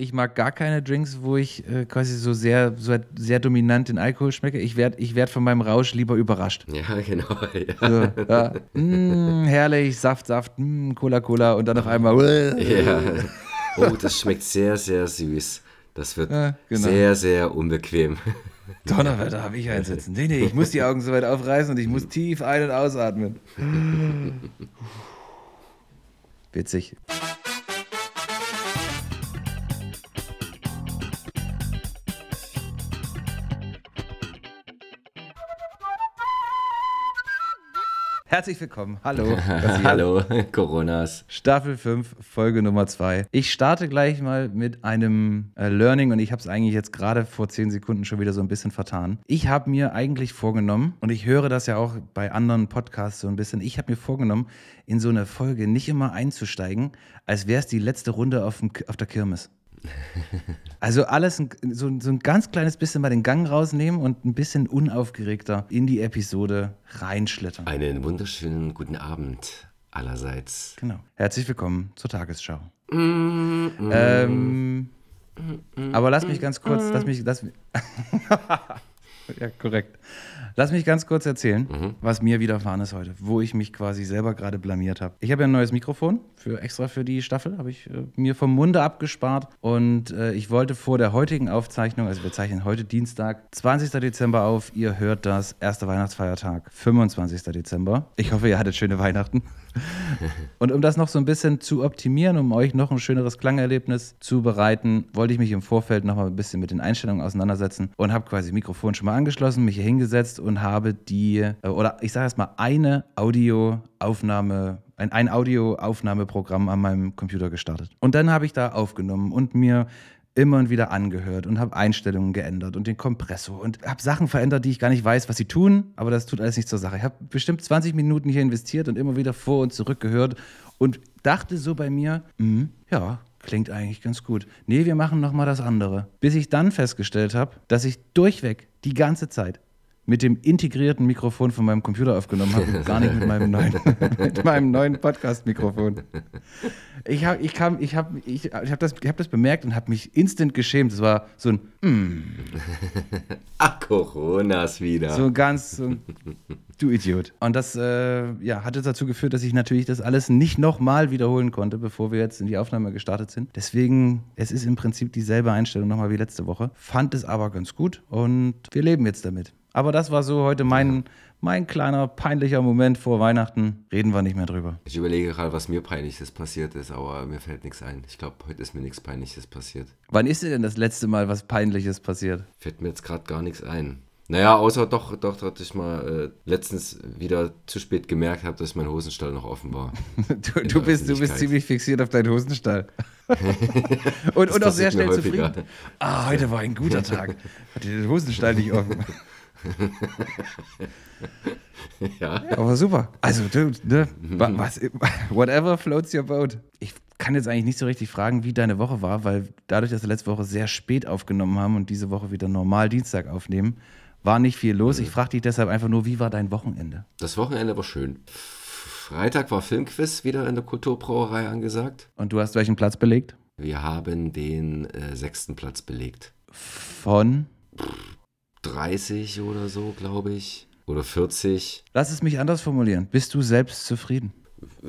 Ich mag gar keine Drinks, wo ich äh, quasi so sehr, so sehr dominant den Alkohol schmecke. Ich werde ich werd von meinem Rausch lieber überrascht. Ja, genau. Ja. So, ja. Mm, herrlich, Saft, Saft, mm, Cola, Cola und dann auf einmal. ja. Oh, das schmeckt sehr, sehr süß. Das wird Ja, genau. sehr, sehr unbequem. Donnerwetter, habe ich einsetzen. Nee, nee, ich muss die Augen so weit aufreißen und ich muss tief ein- und ausatmen. Witzig. Herzlich willkommen. Hallo. Hallo, Coronas. Staffel 5, Folge Nummer 2. Ich starte gleich mal mit einem äh, Learning und ich habe es eigentlich jetzt gerade vor 10 Sekunden schon wieder so ein bisschen vertan. Ich habe mir eigentlich vorgenommen, und ich höre das ja auch bei anderen Podcasts so ein bisschen, ich habe mir vorgenommen, in so eine Folge nicht immer einzusteigen, als wäre es die letzte Runde auf, dem, auf der Kirmes. Also alles ein, so, so ein ganz kleines bisschen mal den Gang rausnehmen und ein bisschen unaufgeregter in die Episode reinschlittern. Einen wunderschönen guten Abend allerseits. Genau. Herzlich willkommen zur Tagesschau. Ähm, aber lass mich ganz kurz, lass mich, lass mich. ja, korrekt. Lass mich ganz kurz erzählen, was mir widerfahren ist heute, wo ich mich quasi selber gerade blamiert habe. Ich habe ja ein neues Mikrofon für extra für die Staffel, habe ich äh, mir vom Munde abgespart und äh, ich wollte vor der heutigen Aufzeichnung, also wir zeichnen heute Dienstag, 20. Dezember auf, ihr hört das, erster Weihnachtsfeiertag, 25. Dezember. Ich hoffe, ihr hattet schöne Weihnachten. Und um das noch so ein bisschen zu optimieren, um euch noch ein schöneres Klangerlebnis zu bereiten, wollte ich mich im Vorfeld noch mal ein bisschen mit den Einstellungen auseinandersetzen und habe quasi Mikrofon schon mal angeschlossen, mich hier hingesetzt und habe die, äh, oder ich sage erstmal eine Audioaufnahme, ein, ein Audioaufnahmeprogramm an meinem Computer gestartet. Und dann habe ich da aufgenommen und mir immer und wieder angehört und habe Einstellungen geändert und den Kompressor und habe Sachen verändert, die ich gar nicht weiß, was sie tun, aber das tut alles nicht zur Sache. Ich habe bestimmt 20 Minuten hier investiert und immer wieder vor und zurück gehört und dachte so bei mir, "Hm, ja, klingt eigentlich ganz gut. Nee, wir machen noch mal das andere. Bis ich dann festgestellt habe, dass ich durchweg die ganze Zeit mit dem integrierten Mikrofon von meinem Computer aufgenommen habe und gar nicht mit meinem neuen, mit meinem neuen Podcast-Mikrofon. Ich habe ich kam, ich hab, ich, ich hab das, ich hab das bemerkt und habe mich instant geschämt. Es war so ein, mm, Ach, Coronas wieder. so ein ganz, so ein, du Idiot. Und das äh, ja, hat jetzt dazu geführt, dass ich natürlich das alles nicht nochmal wiederholen konnte, bevor wir jetzt in die Aufnahme gestartet sind. Deswegen, es ist im Prinzip dieselbe Einstellung nochmal wie letzte Woche. Fand es aber ganz gut und wir leben jetzt damit. Aber das war so heute mein, mein kleiner peinlicher Moment vor Weihnachten. Reden wir nicht mehr drüber. Ich überlege gerade, was mir Peinliches passiert ist, aber mir fällt nichts ein. Ich glaube, heute ist mir nichts Peinliches passiert. Wann ist dir denn das letzte Mal was Peinliches passiert? Fällt mir jetzt gerade gar nichts ein. Naja, außer doch, doch, dass ich mal äh, letztens wieder zu spät gemerkt habe, dass mein Hosenstall noch offen war. Du, du, bist, du bist ziemlich fixiert auf deinen Hosenstall. und, und auch sehr schnell zufrieden. Ah, heute war ein guter Tag. Hatte den Hosenstall nicht offen. ja. Aber super. Also, du, ne, wa- was, whatever floats your boat. Ich kann jetzt eigentlich nicht so richtig fragen, wie deine Woche war, weil dadurch, dass wir letzte Woche sehr spät aufgenommen haben und diese Woche wieder normal Dienstag aufnehmen, war nicht viel los. Ich frage dich deshalb einfach nur, wie war dein Wochenende? Das Wochenende war schön. Freitag war Filmquiz wieder in der Kulturbrauerei angesagt. Und du hast welchen Platz belegt? Wir haben den äh, sechsten Platz belegt. Von. 30 oder so, glaube ich. Oder 40. Lass es mich anders formulieren. Bist du selbst zufrieden? Äh,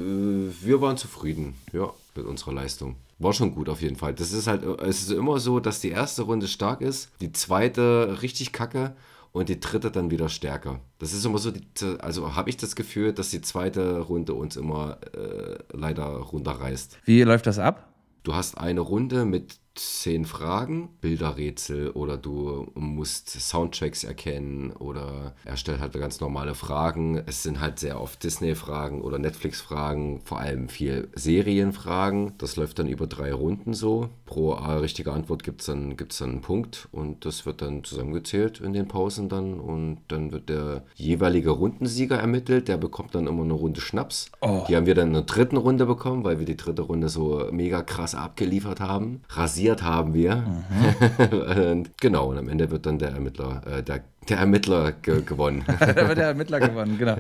wir waren zufrieden, ja, mit unserer Leistung. War schon gut auf jeden Fall. Das ist halt, es ist immer so, dass die erste Runde stark ist, die zweite richtig kacke und die dritte dann wieder stärker. Das ist immer so, die, also habe ich das Gefühl, dass die zweite Runde uns immer äh, leider runterreißt. Wie läuft das ab? Du hast eine Runde mit zehn Fragen, Bilderrätsel oder du musst Soundtracks erkennen oder er stellt halt ganz normale Fragen. Es sind halt sehr oft Disney-Fragen oder Netflix-Fragen, vor allem viel Serienfragen. Das läuft dann über drei Runden so. Pro richtige Antwort gibt es dann, gibt's dann einen Punkt und das wird dann zusammengezählt in den Pausen dann und dann wird der jeweilige Rundensieger ermittelt. Der bekommt dann immer eine Runde Schnaps. Oh. Die haben wir dann in der dritten Runde bekommen, weil wir die dritte Runde so mega krass abgeliefert haben. Rasiert rasiert haben wir. Mhm. und genau, und am Ende wird dann der Ermittler, äh, der, der Ermittler ge gewonnen. da wird der Ermittler gewonnen, genau.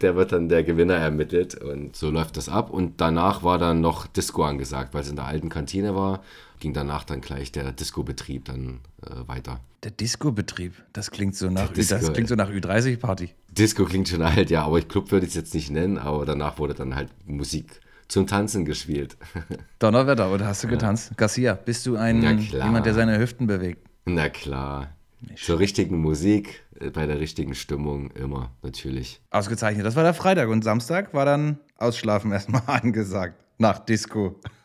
Der wird dann der Gewinner ermittelt und so läuft das ab. Und danach war dann noch Disco angesagt, weil es in der alten Kantine war. Ging danach dann gleich der Disco-Betrieb dann äh, weiter. Der Disco-Betrieb, das klingt so nach, Disco, das klingt so nach Ü30-Party. Disco klingt schon alt, ja, aber Club würde ich es jetzt nicht nennen, aber danach wurde dann halt Musik zum Tanzen gespielt. Donnerwetter, oder hast du getanzt? Ja. Garcia, bist du ein jemand, der seine Hüften bewegt? Na klar. Zur richtigen Musik, äh, bei der richtigen Stimmung, immer, natürlich. Ausgezeichnet. Das war der Freitag und Samstag war dann Ausschlafen erstmal angesagt. Nach Disco.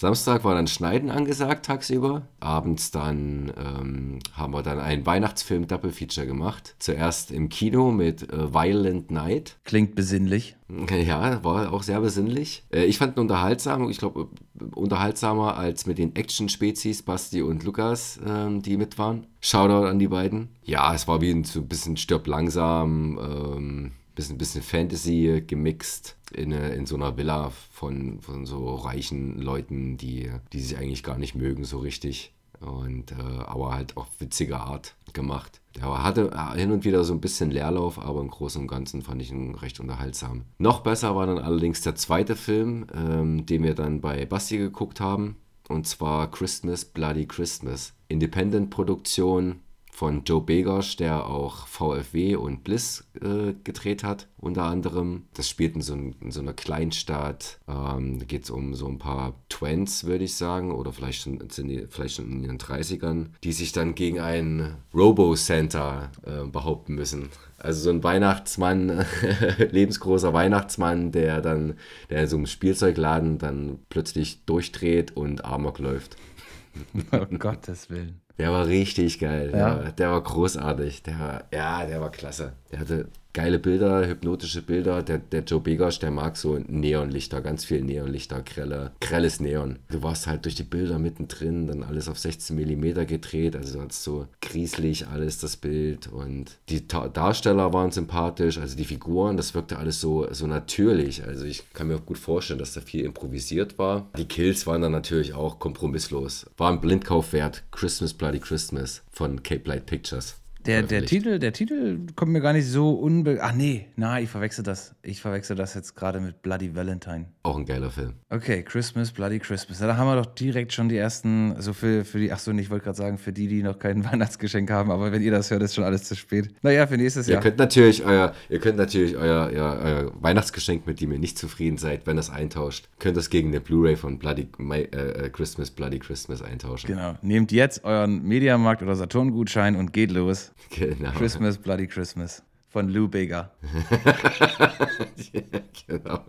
Samstag war dann Schneiden angesagt tagsüber. Abends dann ähm, haben wir dann einen Weihnachtsfilm Double Feature gemacht. Zuerst im Kino mit äh, Violent Night. Klingt besinnlich. Ja, war auch sehr besinnlich. Äh, ich fand ihn unterhaltsam. Ich glaube, unterhaltsamer als mit den Action-Spezies Basti und Lukas, ähm, die mit waren. Shoutout an die beiden. Ja, es war wie ein so ein bisschen stirb langsam. Ähm, bisschen, bisschen Fantasy gemixt in, in so einer Villa von, von so reichen Leuten, die, die sich eigentlich gar nicht mögen so richtig. Und äh, aber halt auf witzige Art gemacht. Der hatte hin und wieder so ein bisschen Leerlauf, aber im Großen und Ganzen fand ich ihn recht unterhaltsam. Noch besser war dann allerdings der zweite Film, ähm, den wir dann bei Basti geguckt haben. Und zwar Christmas Bloody Christmas. Independent-Produktion, von Joe Begosh, der auch VFW und Bliss äh, gedreht hat, unter anderem. Das spielt in so, in so einer Kleinstadt. Ähm, da geht es um so ein paar Twents, würde ich sagen, oder vielleicht schon, sind die, vielleicht schon in ihren 30ern, die sich dann gegen einen Robo-Santa äh, behaupten müssen. Also so ein Weihnachtsmann, lebensgroßer Weihnachtsmann, der dann, der in so einem Spielzeugladen dann plötzlich durchdreht und Amok läuft. um Gottes Willen. Der war richtig geil. Ja. Der, der, war großartig. Der war, ja, der war klasse. Der hatte geile Bilder, hypnotische Bilder. Der, der Joe Begosh, der mag so Neonlichter, ganz viel Neonlichter, grelle, grelles Neon. Du warst halt durch die Bilder mittendrin, dann alles auf 16 mm gedreht, also hattest so grieselig alles das Bild und die Ta Darsteller waren sympathisch, also die Figuren, das wirkte alles so, so natürlich. Also ich kann mir auch gut vorstellen, dass da viel improvisiert war. Die Kills waren dann natürlich auch kompromisslos. War ein Blindkauf wert. Christmas Bloody Christmas von Cape Light Pictures. Der, der, Titel, der Titel kommt mir gar nicht so unbe... Ach nee, na, ich verwechsel das. Ich verwechsel das jetzt gerade mit Bloody Valentine. Auch ein geiler Film. Okay, Christmas, Bloody Christmas. Da haben wir doch direkt schon die ersten, so für, für die, ach so, ich wollte gerade sagen, für die, die noch kein Weihnachtsgeschenk haben, aber wenn ihr das hört, ist schon alles zu spät. Naja, für nächstes ihr Jahr. Könnt natürlich euer, ihr könnt natürlich euer, euer, euer Weihnachtsgeschenk, mit dem ihr nicht zufrieden seid, wenn das eintauscht, könnt das gegen eine Blu-ray von Bloody My, äh, äh, Christmas, Bloody Christmas eintauschen. Genau. Nehmt jetzt euren Mediamarkt oder Saturn-Gutschein und geht los. Genau. Christmas, Bloody Christmas von Lou Bega. ja, genau.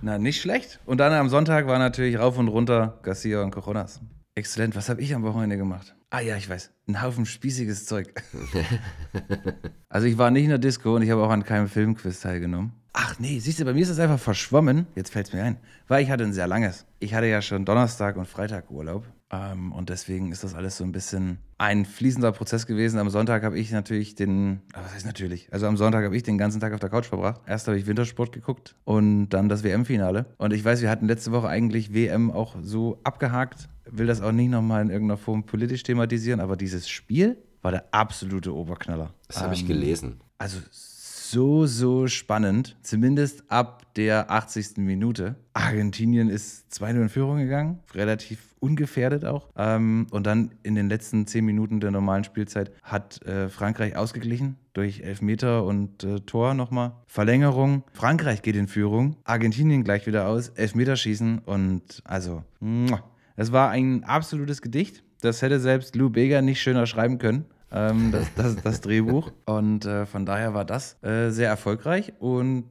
Na, nicht schlecht. Und dann am Sonntag war natürlich rauf und runter Garcia und Coronas. Exzellent. Was habe ich am Wochenende gemacht? Ah ja, ich weiß. Ein Haufen spießiges Zeug. also ich war nicht in der Disco und ich habe auch an keinem Filmquiz teilgenommen. Ach nee, siehst du, bei mir ist das einfach verschwommen. Jetzt fällt es mir ein. Weil ich hatte ein sehr langes. Ich hatte ja schon Donnerstag und Freitag Urlaub. Ähm, und deswegen ist das alles so ein bisschen ein fließender Prozess gewesen. Am Sonntag habe ich natürlich den, ah, was heißt natürlich? Also am Sonntag habe ich den ganzen Tag auf der Couch verbracht. Erst habe ich Wintersport geguckt und dann das WM-Finale. Und ich weiß, wir hatten letzte Woche eigentlich WM auch so abgehakt. Will das auch nicht nochmal in irgendeiner Form politisch thematisieren, aber dieses Spiel war der absolute Oberknaller. Das habe ähm, ich gelesen. Also so, so spannend. Zumindest ab der 80. Minute. Argentinien ist 2-0 in Führung gegangen. Relativ ungefährdet auch. Ähm, und dann in den letzten 10 Minuten der normalen Spielzeit hat äh, Frankreich ausgeglichen durch Elfmeter und äh, Tor nochmal. Verlängerung. Frankreich geht in Führung. Argentinien gleich wieder aus. Elfmeterschießen. Und also, es war ein absolutes Gedicht. Das hätte selbst Lou Bega nicht schöner schreiben können ähm, das, das, das, Drehbuch. Und äh, von daher war das äh, sehr erfolgreich und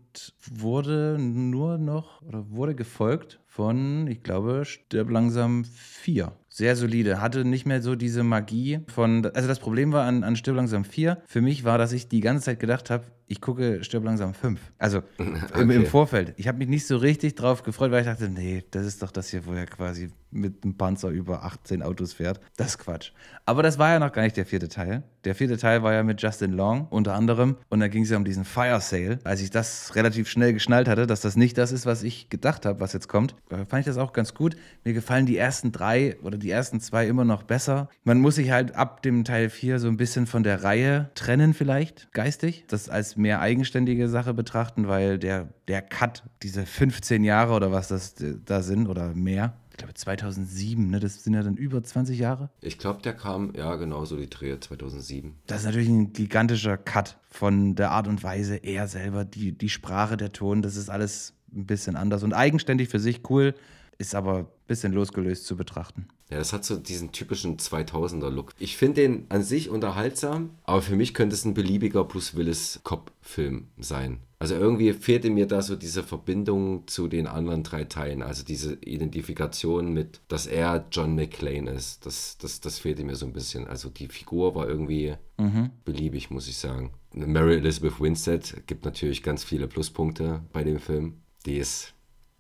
wurde nur noch oder wurde gefolgt von, ich glaube, Stirb langsam 4. sehr solide. Hatte nicht mehr so diese Magie von. Also das Problem war an, an Stirb langsam 4. Für mich war, dass ich die ganze Zeit gedacht habe, ich gucke Stirb langsam 5. Also okay. im, im, Vorfeld. Ich habe mich nicht so richtig drauf gefreut, weil ich dachte, nee, das ist doch das hier, wo er quasi mit einem Panzer über 18 Autos fährt. Das ist Quatsch. Aber das war ja noch gar nicht der vierte Teil. Der vierte Teil war ja mit Justin Long unter anderem. Und da ging es ja um diesen Fire Sale. Als ich das relativ schnell geschnallt hatte, dass das nicht das ist, was ich gedacht habe, was jetzt kommt, äh, fand ich das auch ganz gut. Mir gefallen die ersten drei oder die ersten zwei immer noch besser. Man muss sich halt ab dem Teil 4 so ein bisschen von der Reihe trennen, vielleicht geistig. Das als mehr eigenständige Sache betrachten, weil der, der Cut, diese 15 Jahre oder was das da sind oder mehr, ich glaube 2007, ne? das sind ja dann über 20 Jahre. Ich glaube, der kam, ja genau so die Drehe 2007. Das ist natürlich ein gigantischer Cut von der Art und Weise, er selber, die, die Sprache, der Ton, das ist alles ein bisschen anders und eigenständig für sich cool, ist aber ein bisschen losgelöst zu betrachten. Ja, das hat so diesen typischen 2000er-Look. Ich finde den an sich unterhaltsam, aber für mich könnte es ein beliebiger Bruce Willis-Cop-Film sein. Also irgendwie fehlte mir da so diese Verbindung zu den anderen drei Teilen, also diese Identifikation mit, dass er John McClane ist. Das, das, das fehlte mir so ein bisschen. Also die Figur war irgendwie mhm. beliebig, muss ich sagen. Mary Elizabeth Winstead gibt natürlich ganz viele Pluspunkte bei dem Film. Die ist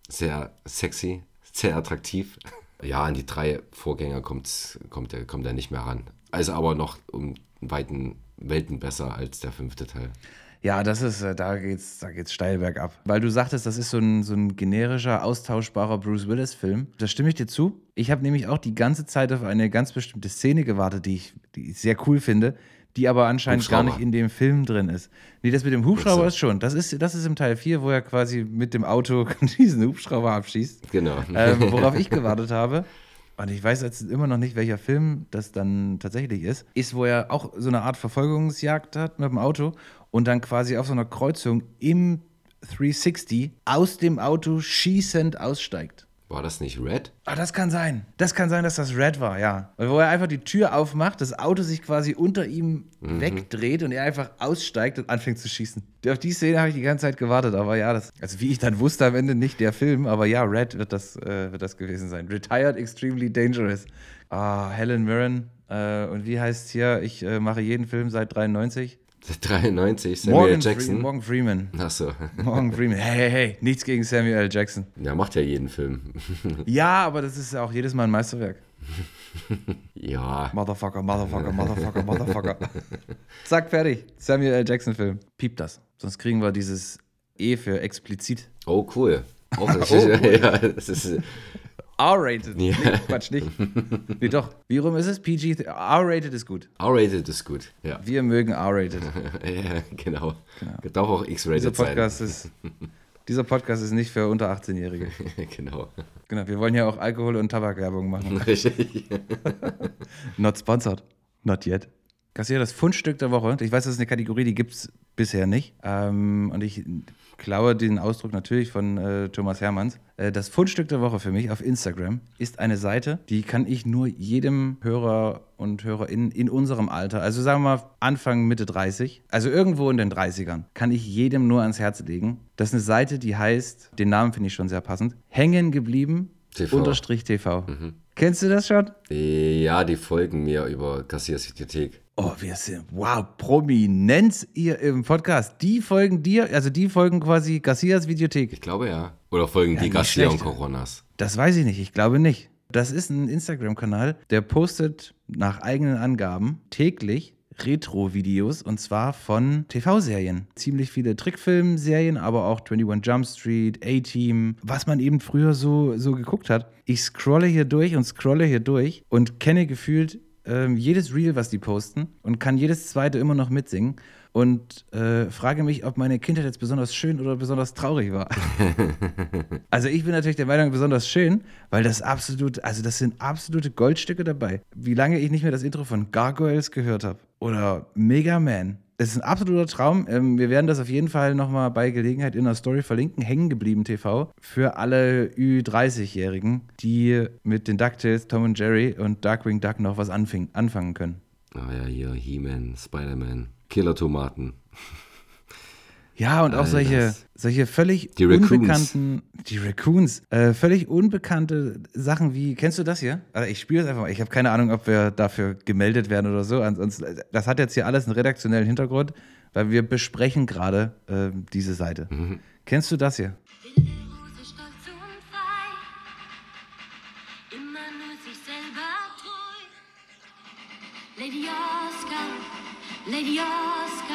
sehr sexy, sehr attraktiv. Ja, an die drei Vorgänger kommt, kommt, er, kommt er nicht mehr ran. Also aber noch um weiten Welten besser als der fünfte Teil. Ja, das ist, äh, da geht's, da geht's steil bergab. Weil du sagtest, das ist so ein, so ein generischer, austauschbarer Bruce Willis-Film. Da stimme ich dir zu. Ich habe nämlich auch die ganze Zeit auf eine ganz bestimmte Szene gewartet, die ich, die ich sehr cool finde, die aber anscheinend gar nicht in dem Film drin ist. Nee, das mit dem Hubschrauber so. ist schon. Das ist, das ist im Teil 4, wo er quasi mit dem Auto diesen Hubschrauber abschießt. Genau. Ähm, worauf ich gewartet habe. Und ich weiß jetzt immer noch nicht, welcher Film das dann tatsächlich ist. Ist, wo er auch so eine Art Verfolgungsjagd hat mit dem Auto und dann quasi auf so einer Kreuzung im 360 aus dem Auto schießend aussteigt. War das nicht Red? Ah, das kann sein. Das kann sein, dass das Red war, ja. Wo er einfach die Tür aufmacht, das Auto sich quasi unter ihm mhm. wegdreht und er einfach aussteigt und anfängt zu schießen. Auf die Szene habe ich die ganze Zeit gewartet, aber ja, das, also wie ich dann wusste am Ende nicht der Film, aber ja, Red wird das, äh, wird das gewesen sein. Retired Extremely Dangerous. Ah, Helen Mirren. Äh, und wie heißt es hier? Ich äh, mache jeden Film seit 93. 93, Samuel Morgan Jackson. Morgan Freeman. Achso. Morgan Freeman. Hey, hey, hey, nichts gegen Samuel L. Jackson. Ja, macht ja jeden Film. ja, aber das ist auch jedes Mal ein Meisterwerk. ja. Motherfucker, Motherfucker, Motherfucker, Motherfucker. Zack, fertig. Samuel L. Jackson-Film. Piept das. Sonst kriegen wir dieses E für explizit. Oh, cool. Auch, das, oh, cool. ja, das ist R-rated. Ja. Nee, Quatsch, nicht. Nee, doch. Wie rum ist es? PG? R-rated ist gut. R-rated ist gut, ja. Wir mögen R-rated. ja, genau. genau. Darf auch X-rated sein. Ist, dieser Podcast ist nicht für unter 18-Jährige. genau. Genau, wir wollen ja auch Alkohol- und Tabakwerbung machen. Richtig. Not sponsored. Not yet. Kassier das Fundstück der Woche. Ich weiß, das ist eine Kategorie, die gibt es bisher nicht. Ähm, und ich klaue den Ausdruck natürlich von äh, Thomas Hermanns. Äh, das Fundstück der Woche für mich auf Instagram ist eine Seite, die kann ich nur jedem Hörer und Hörerin in unserem Alter, also sagen wir mal Anfang, Mitte 30, also irgendwo in den 30ern, kann ich jedem nur ans Herz legen. Das ist eine Seite, die heißt, den Namen finde ich schon sehr passend, hängen geblieben TV. unterstrich TV. Mhm. Kennst du das schon? Ja, die folgen mir über Kassiers Videothek. Oh, wir sind, wow, Prominenz ihr im Podcast. Die folgen dir, also die folgen quasi Garcias Videothek. Ich glaube ja. Oder folgen ja, die Garcia schlecht. und Coronas? Das weiß ich nicht, ich glaube nicht. Das ist ein Instagram-Kanal, der postet nach eigenen Angaben täglich Retro-Videos und zwar von TV-Serien. Ziemlich viele Trickfilm-Serien, aber auch 21 Jump Street, A-Team, was man eben früher so, so geguckt hat. Ich scrolle hier durch und scrolle hier durch und kenne gefühlt ähm, jedes Reel, was die posten und kann jedes zweite immer noch mitsingen und äh, frage mich, ob meine Kindheit jetzt besonders schön oder besonders traurig war. also ich bin natürlich der Meinung besonders schön, weil das absolut, also das sind absolute Goldstücke dabei. Wie lange ich nicht mehr das Intro von Gargoyles gehört habe oder Mega Man es ist ein absoluter Traum. Ähm, wir werden das auf jeden Fall nochmal bei Gelegenheit in der Story verlinken. Hängen geblieben TV für alle Ü30-Jährigen, die mit den DuckTales, Tom und Jerry und Darkwing Duck noch was anfing, anfangen können. Ah ja, hier He-Man, Spider-Man, Killer-Tomaten. Ja, und auch All solche, das. solche völlig Die Raccoons. unbekannten, die Raccoons, äh, völlig unbekannte Sachen wie, kennst du das hier? Also ich spiele es einfach mal. Ich habe keine Ahnung, ob wir dafür gemeldet werden oder so. Ansonsten, das hat jetzt hier alles einen redaktionellen Hintergrund, weil wir besprechen gerade äh, diese Seite. Mhm. Kennst du das hier? Wilde Rose, stolz und frei. Immer nur sich selber treu. Lady Oscar, Lady Oscar.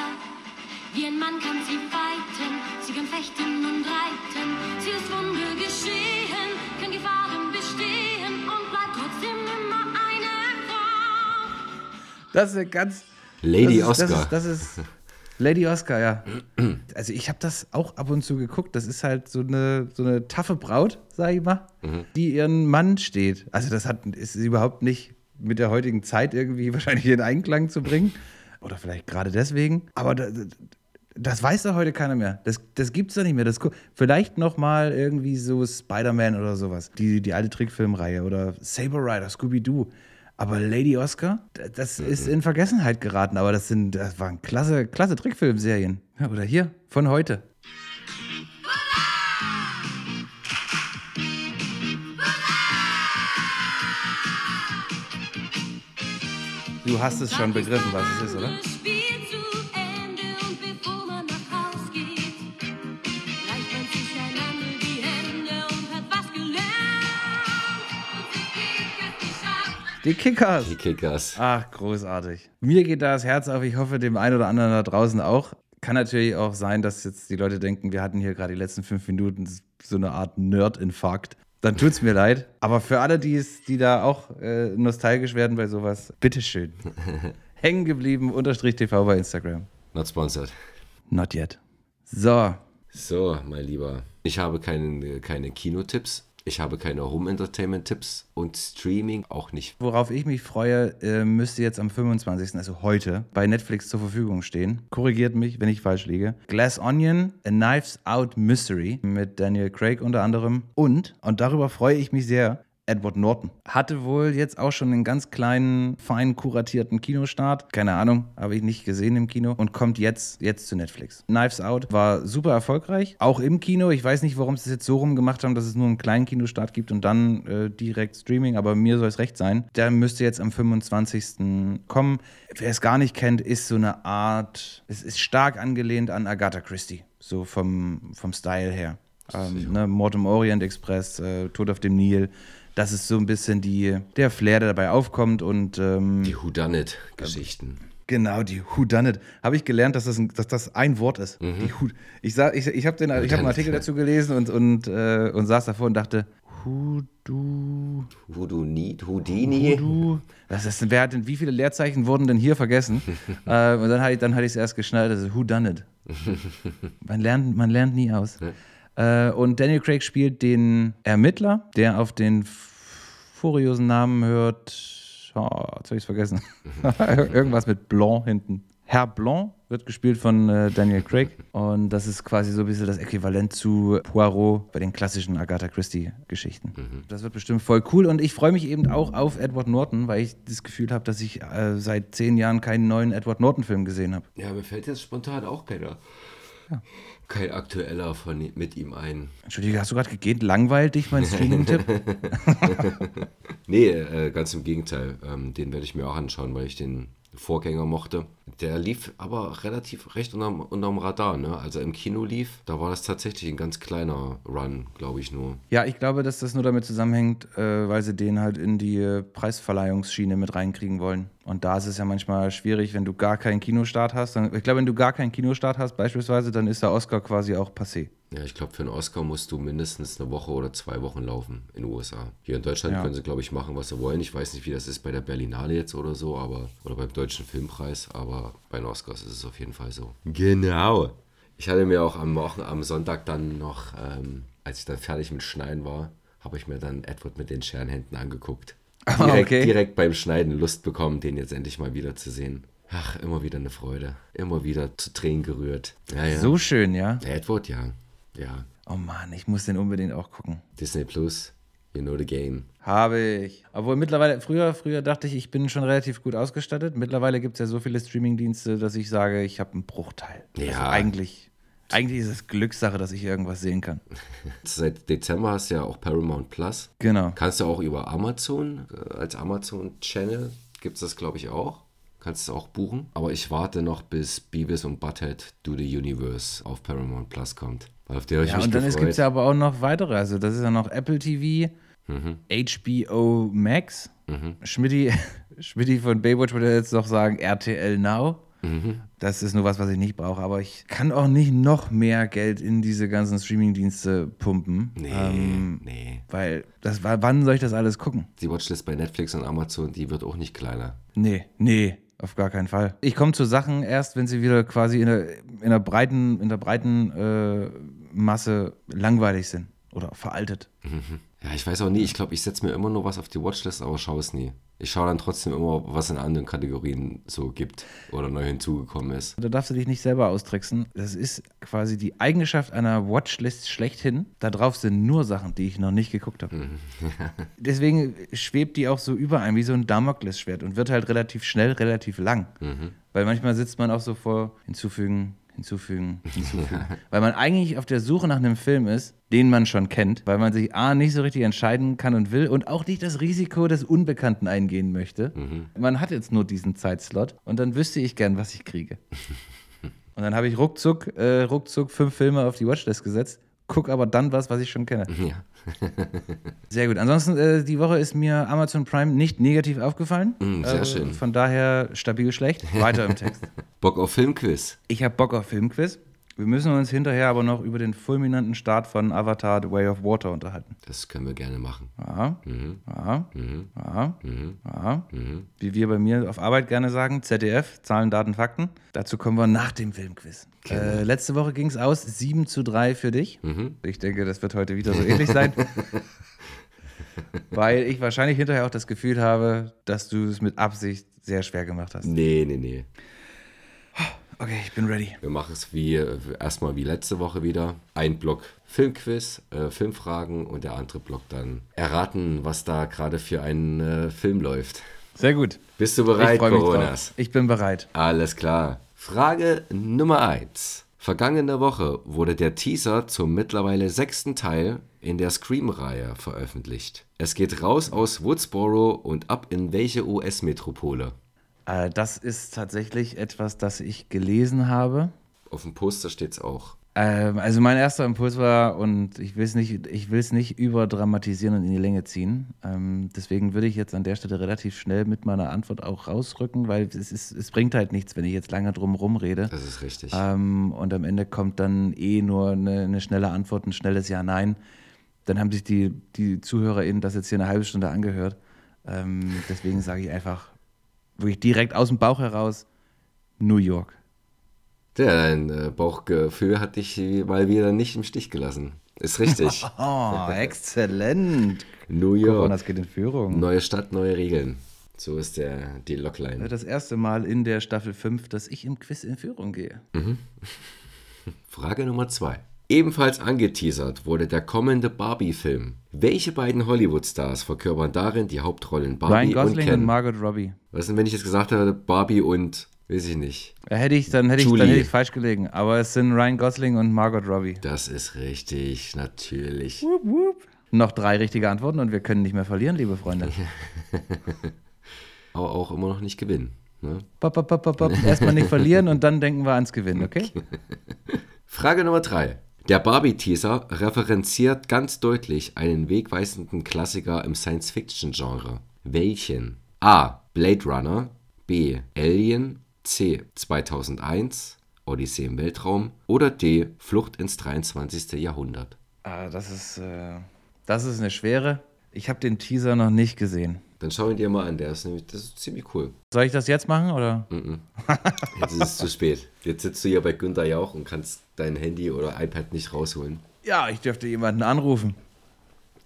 Wie ein Mann kann sie fighten, sie kann fechten und reiten. Sie ist Wunder geschehen, kann Gefahren bestehen und bleibt trotzdem immer eine Frau. Das ist eine ganz. Lady das ist, Oscar. Das ist, das ist Lady Oscar, ja. Also ich habe das auch ab und zu geguckt. Das ist halt so eine, so eine taffe Braut, sag ich mal, die ihren Mann steht. Also das hat, ist überhaupt nicht mit der heutigen Zeit irgendwie wahrscheinlich in Einklang zu bringen. Oder vielleicht gerade deswegen. Aber da, das weiß doch heute keiner mehr. Das, das gibt's doch nicht mehr. Das, vielleicht noch mal irgendwie so Spider-Man oder sowas. Die, die alte Trickfilmreihe oder Saber Rider, Scooby-Doo. Aber Lady Oscar, das ist in Vergessenheit geraten. Aber das sind, das waren klasse, klasse Trickfilmserien. Ja, oder hier, von heute. Du hast es schon begriffen, was es ist, oder? Die Kickers. Die Kickers. Ach, großartig. Mir geht da das Herz auf. Ich hoffe, dem einen oder anderen da draußen auch. Kann natürlich auch sein, dass jetzt die Leute denken, wir hatten hier gerade die letzten fünf Minuten so eine Art Nerd-Infarkt. Dann tut's mir leid. Aber für alle, die, es, die da auch äh, nostalgisch werden bei sowas, bitteschön. Hängen geblieben, unterstrich TV bei Instagram. Not sponsored. Not yet. So, So, mein Lieber. Ich habe keine, keine Kinotipps. Ich habe keine Home-Entertainment-Tipps und Streaming auch nicht. Worauf ich mich freue, äh, müsste jetzt am 25., also heute, bei Netflix zur Verfügung stehen. Korrigiert mich, wenn ich falsch liege. Glass Onion, A Knives Out Mystery mit Daniel Craig unter anderem. Und, und darüber freue ich mich sehr, Edward Norton. Hatte wohl jetzt auch schon einen ganz kleinen, fein kuratierten Kinostart. Keine Ahnung, habe ich nicht gesehen im Kino. Und kommt jetzt, jetzt zu Netflix. Knives Out war super erfolgreich. Auch im Kino. Ich weiß nicht, warum sie es jetzt so rum gemacht haben, dass es nur einen kleinen Kinostart gibt und dann äh, direkt Streaming. Aber mir soll es recht sein. Der müsste jetzt am 25. kommen. Wer es gar nicht kennt, ist so eine Art, es ist stark angelehnt an Agatha Christie. So vom, vom Style her. Ähm, ne, Mord im Orient Express, äh, Tod auf dem Nil. Das ist so ein bisschen die, der Flair, der dabei aufkommt und ähm, Die Whodunit-Geschichten. genau, die Whodunit. Habe ich gelernt, dass das ein, dass das ein Wort ist. Mhm. Die Who, ich ich, ich habe den- ich einen Whodunit, Artikel dazu gelesen und, und, äh, und saß davor und dachte, Hudu, Houdini, Houdini. Hudu. Was ist denn, wer hat denn, wie viele Leerzeichen wurden denn hier vergessen? äh, und dann hatte ich es erst geschnallt, also Who Done It. Man lernt, man lernt nie aus. Äh, und Daniel Craig spielt den Ermittler, der auf den furiosen Namen hört. Oh, jetzt habe ich es vergessen. Irgendwas mit Blanc hinten. Herr Blanc wird gespielt von äh, Daniel Craig. Und das ist quasi so ein bisschen das Äquivalent zu Poirot bei den klassischen Agatha Christie-Geschichten. Das wird bestimmt voll cool. Und ich freue mich eben auch auf Edward Norton, weil ich das Gefühl habe, dass ich äh, seit zehn Jahren keinen neuen Edward Norton-Film gesehen habe. Ja, mir fällt jetzt spontan auch keiner. Kein aktueller von, mit ihm ein. Entschuldige, hast du gerade gegeben? Langweilt dich mein Streaming-Tipp? Nee, äh, ganz im Gegenteil. Ähm, den werde ich mir auch anschauen, weil ich den Vorgänger mochte. Der lief aber relativ recht unterm, unterm Radar. Ne? Also im Kino lief, da war das tatsächlich ein ganz kleiner Run, glaube ich nur. Ja, ich glaube, dass das nur damit zusammenhängt, äh, weil sie den halt in die Preisverleihungsschiene mit reinkriegen wollen. Und da ist es ja manchmal schwierig, wenn du gar keinen Kinostart hast. Dann, ich glaube, wenn du gar keinen Kinostart hast, beispielsweise, dann ist der Oscar quasi auch passé. Ja, ich glaube, für einen Oscar musst du mindestens eine Woche oder zwei Wochen laufen in den USA. Hier in Deutschland Ja. können sie, glaube ich, machen, was sie wollen. Ich weiß nicht, wie das ist bei der Berlinale jetzt oder so, aber oder beim Deutschen Filmpreis, aber bei den Oscars ist es auf jeden Fall so. Genau. Ich hatte mir auch am, Wochen, am Sonntag dann noch, ähm, als ich dann fertig mit Schneiden war, habe ich mir dann Edward mit den Scherenhänden angeguckt. Direkt, Okay. direkt beim Schneiden Lust bekommen, den jetzt endlich mal wieder zu sehen. Ach, immer wieder eine Freude. Immer wieder zu Tränen gerührt. Ja, ja. So schön, ja? Edward, ja. Ja. Oh Mann, ich muss den unbedingt auch gucken. Disney Plus, you know the game. Habe ich. Obwohl mittlerweile, früher, früher dachte ich, ich bin schon relativ gut ausgestattet. Mittlerweile gibt es ja so viele Streamingdienste, dass ich sage, ich habe einen Bruchteil. Also Ja. eigentlich, Eigentlich ist es Glückssache, dass ich irgendwas sehen kann. Seit Dezember hast du ja auch Paramount Plus. Genau. Kannst du auch über Amazon, äh, als Amazon-Channel gibt es das, glaube ich, auch. Kannst du es auch buchen. Aber ich warte noch, bis Beavis und Butthead Do the Universe auf Paramount Plus kommt. Weil auf der ich Ja, mich und dann gibt es ja aber auch noch weitere. Also, das ist ja noch Apple TV, HBO Max. Schmidti, Schmidti von Baywatch würde jetzt noch sagen RTL Now. Das ist nur was, was ich nicht brauche. Aber ich kann auch nicht noch mehr Geld in diese ganzen Streamingdienste pumpen. Nee, Ähm, nee. Weil, das, wann soll ich das alles gucken? Die Watchlist bei Netflix und Amazon, die wird auch nicht kleiner. Nee, nee, auf gar keinen Fall. Ich komme zu Sachen erst, wenn sie wieder quasi in der, in der breiten, in der breiten äh, Masse langweilig sind oder veraltet. Ja, ich weiß auch nie. Ich glaube, ich setze mir immer nur was auf die Watchlist, aber schaue es nie. Ich schaue dann trotzdem immer, was in anderen Kategorien so gibt oder neu hinzugekommen ist. Da darfst du dich nicht selber austricksen. Das ist quasi die Eigenschaft einer Watchlist schlechthin. Da drauf sind nur Sachen, die ich noch nicht geguckt habe. Deswegen schwebt die auch so über einem wie so ein Damoklesschwert und wird halt relativ schnell, relativ lang. Weil manchmal sitzt man auch so vor hinzufügen, hinzufügen, hinzufügen. Weil man eigentlich auf der Suche nach einem Film ist, den man schon kennt, weil man sich A nicht so richtig entscheiden kann und will und auch nicht das Risiko des Unbekannten eingehen möchte. Man hat jetzt nur diesen Zeitslot und dann wüsste ich gern, was ich kriege. Und dann habe ich ruckzuck, äh, ruckzuck fünf Filme auf die Watchlist gesetzt, guck aber dann was, was ich schon kenne. Ja. Sehr gut. Ansonsten, äh, die Woche ist mir Amazon Prime nicht negativ aufgefallen. Mm, sehr äh, schön. Von daher stabil schlecht. Weiter im Text. Bock auf Filmquiz. Ich habe Bock auf Filmquiz. Wir müssen uns hinterher aber noch über den fulminanten Start von Avatar The Way of Water unterhalten. Das können wir gerne machen. Ja, Mhm. ja, ja, ja. Wie wir bei mir auf Arbeit gerne sagen, ZDF, Zahlen, Daten, Fakten. Dazu kommen wir nach dem Filmquiz. Äh, letzte Woche ging es aus, 7 zu 3 für dich. Ich denke, das wird heute wieder so ähnlich sein. Weil ich wahrscheinlich hinterher auch das Gefühl habe, dass du es mit Absicht sehr schwer gemacht hast. Nee, nee, nee. Okay, ich bin ready. Wir machen es wie erstmal wie letzte Woche wieder. Ein Block Filmquiz, äh, Filmfragen und der andere Block dann erraten, was da gerade für einen äh, Film läuft. Sehr gut. Bist du Ich bereit, mich Coronas? drauf. Ich bin bereit. Alles klar. Frage Nummer 1. Vergangene Woche wurde der Teaser zum mittlerweile sechsten Teil in der Scream-Reihe veröffentlicht. Es geht raus aus Woodsboro und ab in welche US-Metropole? Äh, das ist tatsächlich etwas, das ich gelesen habe. Auf dem Poster steht es auch. Ähm, also mein erster Impuls war, und ich will es nicht, ich will es nicht überdramatisieren und in die Länge ziehen. Ähm, deswegen würde ich jetzt an der Stelle relativ schnell mit meiner Antwort auch rausrücken, weil es, ist, es bringt halt nichts, wenn ich jetzt lange drum rumrede. Das ist richtig. Ähm, und am Ende kommt dann eh nur eine, eine schnelle Antwort, ein schnelles Ja, Nein. Dann haben sich die, die ZuhörerInnen das jetzt hier eine halbe Stunde angehört. Ähm, deswegen sage ich einfach, wirklich direkt aus dem Bauch heraus, New York. Ja, dein äh, Bauchgefühl hat dich mal wieder nicht im Stich gelassen. Ist richtig. Oh, exzellent. New York. das geht in Führung. Neue Stadt, neue Regeln. So ist der, die Logline. Das erste Mal in der Staffel 5, dass ich im Quiz in Führung gehe. Frage Nummer zwei. Ebenfalls angeteasert wurde der kommende Barbie-Film. Welche beiden Hollywood-Stars verkörpern darin die Hauptrollen Barbie Ryan und Gosling und, Ken? Margot Robbie. Was denn, wenn ich jetzt gesagt hätte, Barbie und, weiß ich nicht. Hätte ich, dann hätte ich, dann hätte ich falsch gelegen. Aber es sind Ryan Gosling und Margot Robbie. Das ist richtig, natürlich. Noch drei richtige Antworten und wir können nicht mehr verlieren, liebe Freunde. Aber auch immer noch nicht gewinnen. Ne? Bop, bop, bop. Erstmal nicht verlieren und dann denken wir ans Gewinnen, okay? Frage Nummer drei. Der Barbie-Teaser referenziert ganz deutlich einen wegweisenden Klassiker im Science-Fiction-Genre. Welchen? A. Blade Runner. B. Alien. C. 2001. Odyssee im Weltraum. Oder D. Flucht ins 23. Jahrhundert. Ah, das ist, äh, das ist eine schwere. Ich habe den Teaser noch nicht gesehen. Dann schau ihn dir mal an, der ist nämlich, das ist ziemlich cool. Soll ich das jetzt machen oder? Jetzt ist es zu spät. Jetzt sitzt du hier bei Günther Jauch und kannst dein Handy oder iPad nicht rausholen. Ja, ich dürfte jemanden anrufen.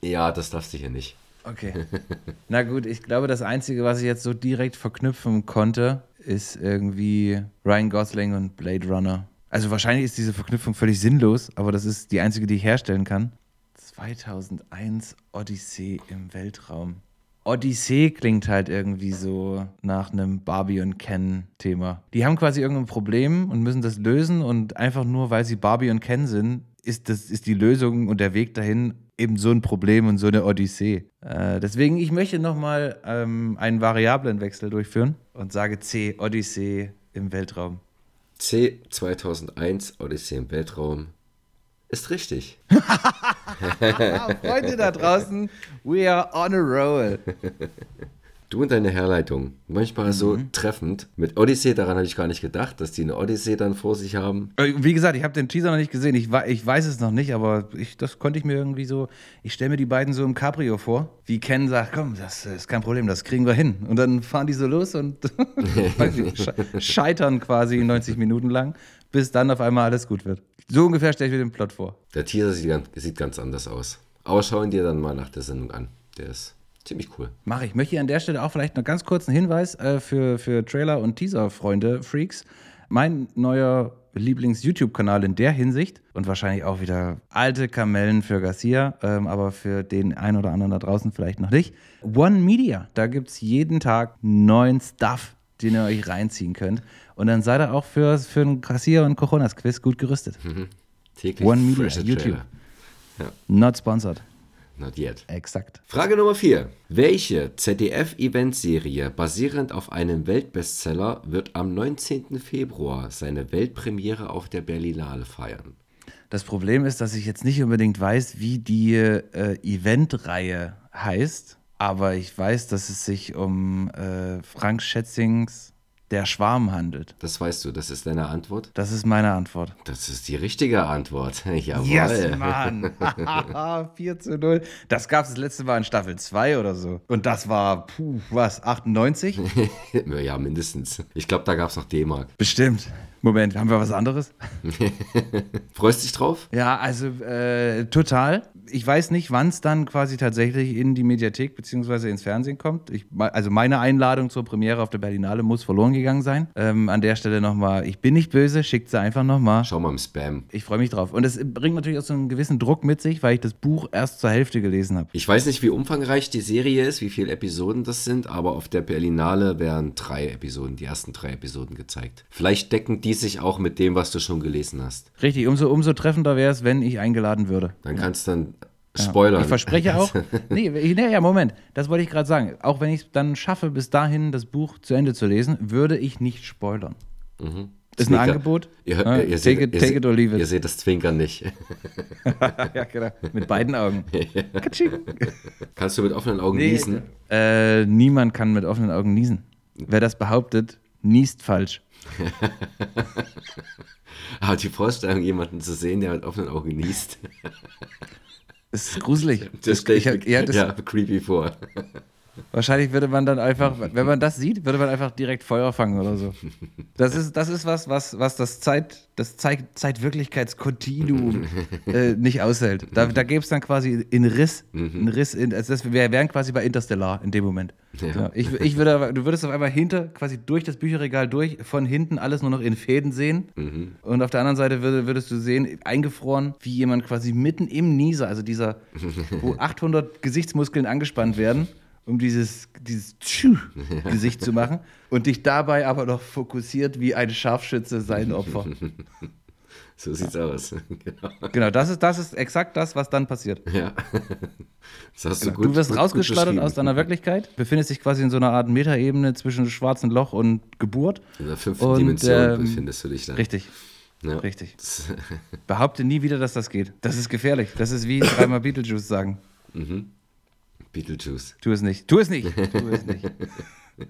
Ja, das darfst du hier nicht. Okay. Na gut, ich glaube, das Einzige, was ich jetzt so direkt verknüpfen konnte, ist irgendwie Ryan Gosling und Blade Runner. Also wahrscheinlich ist diese Verknüpfung völlig sinnlos, aber das ist die einzige, die ich herstellen kann. 2001 Odyssee im Weltraum. Odyssee klingt halt irgendwie so nach einem Barbie und Ken-Thema. Die haben quasi irgendein Problem und müssen das lösen und einfach nur, weil sie Barbie und Ken sind, ist, das, ist die Lösung und der Weg dahin eben so ein Problem und so eine Odyssee. Äh, deswegen, ich möchte nochmal ähm, einen Variablenwechsel durchführen und sage C, Odyssee im Weltraum. C 2001 Odyssee im Weltraum ist richtig. Freunde da draußen, we are on a roll. Du und deine Herleitung, manchmal so Mhm. treffend. Mit Odyssee, daran habe ich gar nicht gedacht, dass die eine Odyssee dann vor sich haben. Äh, Wie gesagt, ich habe den Teaser noch nicht gesehen. Ich, ich weiß es noch nicht, aber ich, das konnte ich mir irgendwie so. Ich stelle mir die beiden so im Cabrio vor, wie Ken sagt: Komm, das ist kein Problem, das kriegen wir hin. Und dann fahren die so los und scheitern quasi 90 Minuten lang, bis dann auf einmal alles gut wird. So ungefähr stelle ich mir den Plot vor. Der Teaser sieht ganz, sieht ganz anders aus. Aber schau ihn dir dann mal nach der Sendung an. Der ist ziemlich cool. Mache ich. Möchte hier an der Stelle auch vielleicht noch ganz kurz einen Hinweis äh, für, für Trailer- und Teaser-Freunde, Freaks. Mein neuer Lieblings-YouTube-Kanal in der Hinsicht und wahrscheinlich auch wieder alte Kamellen für Garcia, ähm, aber für den einen oder anderen da draußen vielleicht noch nicht. One Media, da gibt es jeden Tag neuen Stuff, den ihr euch reinziehen könnt. Und dann seid ihr auch für, für ein Garcia und Cojonas-Quiz gut gerüstet. Täglich One Media, YouTube. Trailer. Not sponsored. Not yet. Exakt. Frage Nummer 4. Welche ZDF-Eventserie basierend auf einem Weltbestseller wird am 19. Februar seine Weltpremiere auf der Berlinale feiern? Das Problem ist, dass ich jetzt nicht unbedingt weiß, wie die äh, Eventreihe heißt, aber ich weiß, dass es sich um äh, Frank Schätzings Der Schwarm handelt. Das weißt du, das ist deine Antwort? Das ist meine Antwort. Das ist die richtige Antwort. Jawohl. Mann! 4 zu 0. Das gab es das letzte Mal in Staffel 2 oder so. Und das war, puh, was, 98? ja, mindestens. Ich glaube, da gab es noch D-Mark. Bestimmt. Moment, haben wir was anderes? Freust dich drauf? Ja, also äh, total. Ich weiß nicht, wann es dann quasi tatsächlich in die Mediathek bzw. ins Fernsehen kommt. Ich, also meine Einladung zur Premiere auf der Berlinale muss verloren gegangen sein. Ähm, an der Stelle nochmal, ich bin nicht böse, schickt sie einfach nochmal. Schau mal im Spam. Ich freue mich drauf. Und es bringt natürlich auch so einen gewissen Druck mit sich, weil ich das Buch erst zur Hälfte gelesen habe. Ich weiß nicht, wie umfangreich die Serie ist, wie viele Episoden das sind, aber auf der Berlinale werden drei Episoden, die ersten drei Episoden gezeigt. Vielleicht decken die sich auch mit dem, was du schon gelesen hast. Richtig, umso, umso treffender wäre es, wenn ich eingeladen würde. Dann kannst du dann spoilern. Ich verspreche auch. Nee, ich- nee, ja, Moment. Das wollte ich gerade sagen. Auch wenn ich es dann schaffe, bis dahin das Buch zu Ende zu lesen, würde ich nicht spoilern. Ist ein Sneaker. Angebot. Ihr, Ja, ihr, ihr, take seht, it, ihr, take it or leave Ihr it. seht das Zwinkern nicht. ja, genau. Mit beiden Augen. Kannst du mit offenen Augen Nee, niesen? Äh, niemand kann mit offenen Augen niesen. Wer das behauptet, niest falsch. Aber die Vorstellung, jemanden zu sehen, der mit offenen Augen niest, Das ist gruselig. das stelle ich ja, das, ja, creepy vor. Wahrscheinlich würde man dann einfach, wenn man das sieht, würde man einfach direkt Feuer fangen oder so. Das ist, das ist was, was, was das Zeit, das Zeit, Zeitwirklichkeitskontinuum äh, nicht aushält. Da, da gäbe es dann quasi einen Riss. Einen Riss in, also das, wir wären quasi bei Interstellar in dem Moment. Ja. Ich, ich würde, du würdest auf einmal hinter, quasi durch das Bücherregal durch, von hinten alles nur noch in Fäden sehen. Und auf der anderen Seite würde, würdest du sehen, eingefroren, wie jemand quasi mitten im Nieser, also dieser, wo 800 Gesichtsmuskeln angespannt werden, um dieses, dieses Gesicht zu machen und dich dabei aber noch fokussiert wie ein Scharfschütze sein Opfer. So sieht's aus. genau. Genau, das ist, das ist exakt das, was dann passiert. Ja. Das hast du gut du wirst rausgeschleudert aus deiner Wirklichkeit, befindest dich quasi in so einer Art Metaebene zwischen schwarzen Loch und Geburt. In der fünften Und, Dimension ähm, befindest du dich da. Richtig, Ja. richtig. Behaupte nie wieder, dass das geht. Das ist gefährlich. Das ist wie dreimal Beetlejuice sagen. Beetlejuice. Tu es nicht. Tu es nicht. Tu es nicht.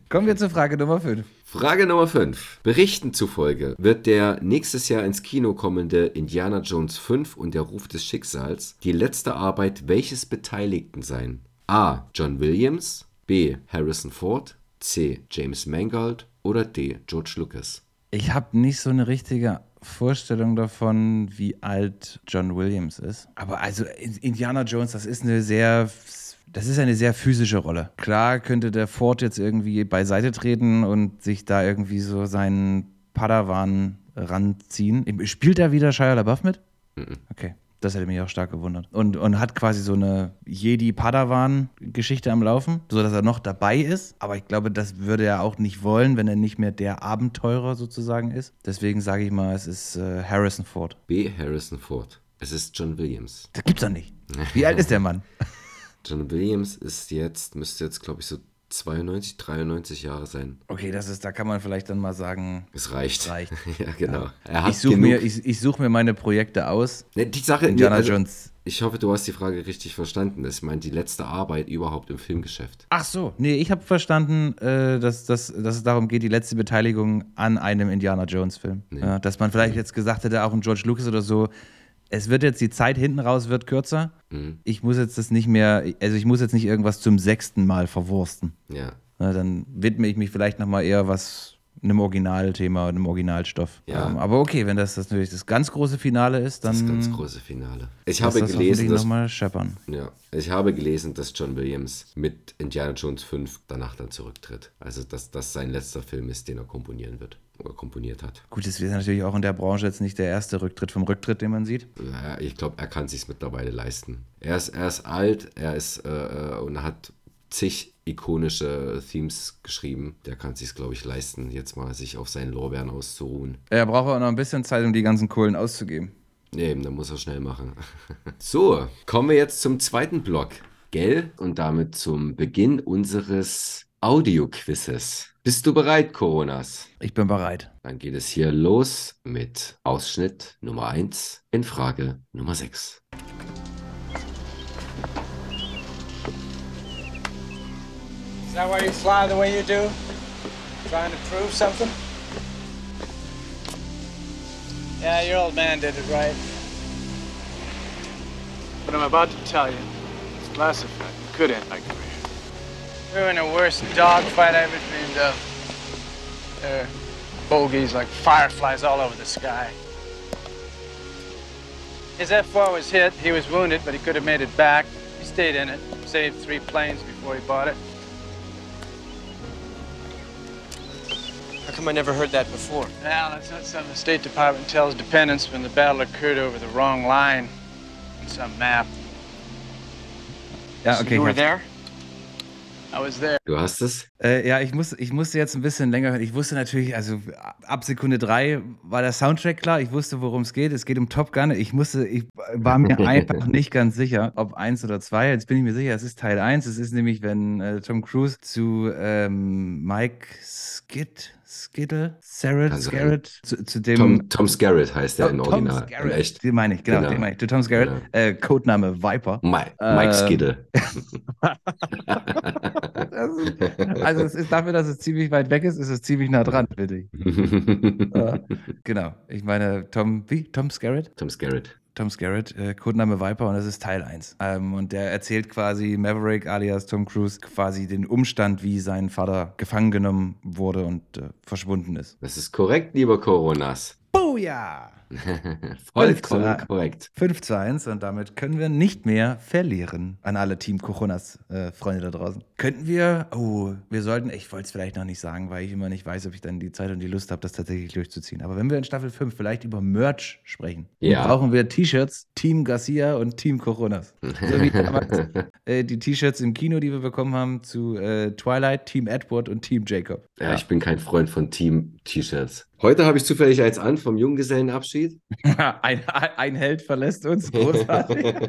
Kommen wir zur Frage Nummer 5. Frage Nummer 5. Berichten zufolge wird der nächstes Jahr ins Kino kommende Indiana Jones 5 und der Ruf des Schicksals die letzte Arbeit welches Beteiligten sein? A. John Williams, B. Harrison Ford, C. James Mangold oder D. George Lucas? Ich habe nicht so eine richtige Vorstellung davon, wie alt John Williams ist. Aber also Indiana Jones, das ist eine sehr, das ist eine sehr physische Rolle. Klar könnte der Ford jetzt irgendwie beiseite treten und sich da irgendwie so seinen Padawan ranziehen. Spielt da wieder Shia LaBeouf mit? Okay. Das hätte mich auch stark gewundert. Und, und hat quasi so eine Jedi-Padawan-Geschichte am Laufen, sodass er noch dabei ist. Aber ich glaube, das würde er auch nicht wollen, wenn er nicht mehr der Abenteurer sozusagen ist. Deswegen sage ich mal, es ist äh, Harrison Ford. B. Harrison Ford. Es ist John Williams. Das gibt's doch nicht. Wie alt ist der Mann? John Williams ist jetzt, müsste jetzt, glaube ich, so 92, 93 Jahre sein. Okay, das ist, da kann man vielleicht dann mal sagen, Es reicht. reicht. ja, genau. Hat Ich suche mir, ich, ich such mir meine Projekte aus. Ne, die Sache, Indiana nee, also, Jones. Ich hoffe, du hast die Frage richtig verstanden. Ich meine, die letzte Arbeit überhaupt im Filmgeschäft. Ach so. Nee, ich habe verstanden, äh, dass, dass, dass es darum geht, die letzte Beteiligung an einem Indiana Jones-Film. Ja, dass man vielleicht jetzt gesagt hätte, auch ein George Lucas oder so, es wird jetzt die Zeit hinten raus, wird kürzer. Mhm. Ich muss jetzt das nicht mehr, also ich muss jetzt nicht irgendwas zum sechsten Mal verwursten. Ja. Na, dann widme ich mich vielleicht nochmal eher was einem Originalthema, einem Originalstoff. Ja. Ähm, aber okay, wenn das, das natürlich das ganz große Finale ist, dann Das ganz große Finale. Ich habe das gelesen, dass, nochmal scheppern. ja, ich habe gelesen, dass John Williams mit Indiana Jones 5 danach dann zurücktritt. Also, dass das sein letzter Film ist, den er komponieren wird. Oder komponiert hat. Gut, das ist natürlich auch in der Branche jetzt nicht der erste Rücktritt vom Rücktritt, den man sieht. Ja, ich glaube, er kann sich mittlerweile leisten. Er ist, er ist alt, er ist äh, und hat zig ikonische Themes geschrieben. Der kann sich, glaube ich, leisten, jetzt mal sich auf seinen Lorbeeren auszuruhen. Er braucht auch noch ein bisschen Zeit, um die ganzen Kohlen auszugeben. Nee, dann muss er schnell machen. so, kommen wir jetzt zum zweiten Block. Gell? Und damit zum Beginn unseres Audioquizzes. Bist du bereit, Coronas? Ich bin bereit. Dann geht es hier los mit Ausschnitt Nummer 1 in Frage Nummer 6. Is that why you fly the way you do? Trying to prove something? Yeah, your old man did it right. What I'm about to tell you is classified. It could end my career. We were in the worst dogfight I ever dreamed of. There are bogeys like fireflies all over the sky. His F-4 was hit. He was wounded, but he could have made it back. He stayed in it, saved three planes before he bought it. How come I never heard that before? Well, that's not something the State Department tells dependents when the battle occurred over the wrong line on some map. Ja, So okay. you ich were there? I was there. Du hast es? Äh, ja, ich, muss, ich musste jetzt ein bisschen länger hören. Ich wusste natürlich, also ab Sekunde drei war der Soundtrack klar. Ich wusste, worum es geht. Es geht um Top Gun. Ich musste, ich war mir einfach nicht ganz sicher, ob eins oder zwei. Jetzt bin ich mir sicher, es ist Teil eins. Es ist nämlich, wenn äh, Tom Cruise zu ähm, Mike Skid, Skittle, Sarah. Scarrett, zu, zu dem. Tom, Tom Skerritt heißt der in Tom Original. In Skerritt. echt. Den meine ich, genau, Genau. den meine ich. Zu Tom Skerritt, Genau. äh, Codename Viper. Mike, Äh, Mike Skidde. Das ist, also es ist dafür, dass es ziemlich weit weg ist, ist es ziemlich nah dran, finde ich. Äh, genau. Ich meine, Tom, wie? Tom Skerritt? Tom Skerritt. Tom Skerritt, äh, Codename Viper und das ist Teil 1. Ähm, und der erzählt quasi Maverick alias Tom Cruise quasi den Umstand, wie sein Vater gefangen genommen wurde und äh, verschwunden ist. Das ist korrekt, lieber Coronas. Booyah! Vollkommen korrekt. 5 zu 1 und damit können wir nicht mehr verlieren an alle Team Coronas äh, Freunde da draußen. Könnten wir, oh, wir sollten, ich wollte es vielleicht noch nicht sagen, weil ich immer nicht weiß, ob ich dann die Zeit und die Lust habe, das tatsächlich durchzuziehen. Aber wenn wir in Staffel 5 vielleicht über Merch sprechen, Ja. brauchen wir T-Shirts, Team Garcia und Team Coronas. So wie damals äh, die T-Shirts im Kino, die wir bekommen haben, zu äh, Twilight, Team Edward und Team Jacob. Ja, ich bin kein Freund von Team-T-Shirts. Heute habe ich zufällig eins an vom Junggesellenabschied. ein, ein Held verlässt uns, großartig.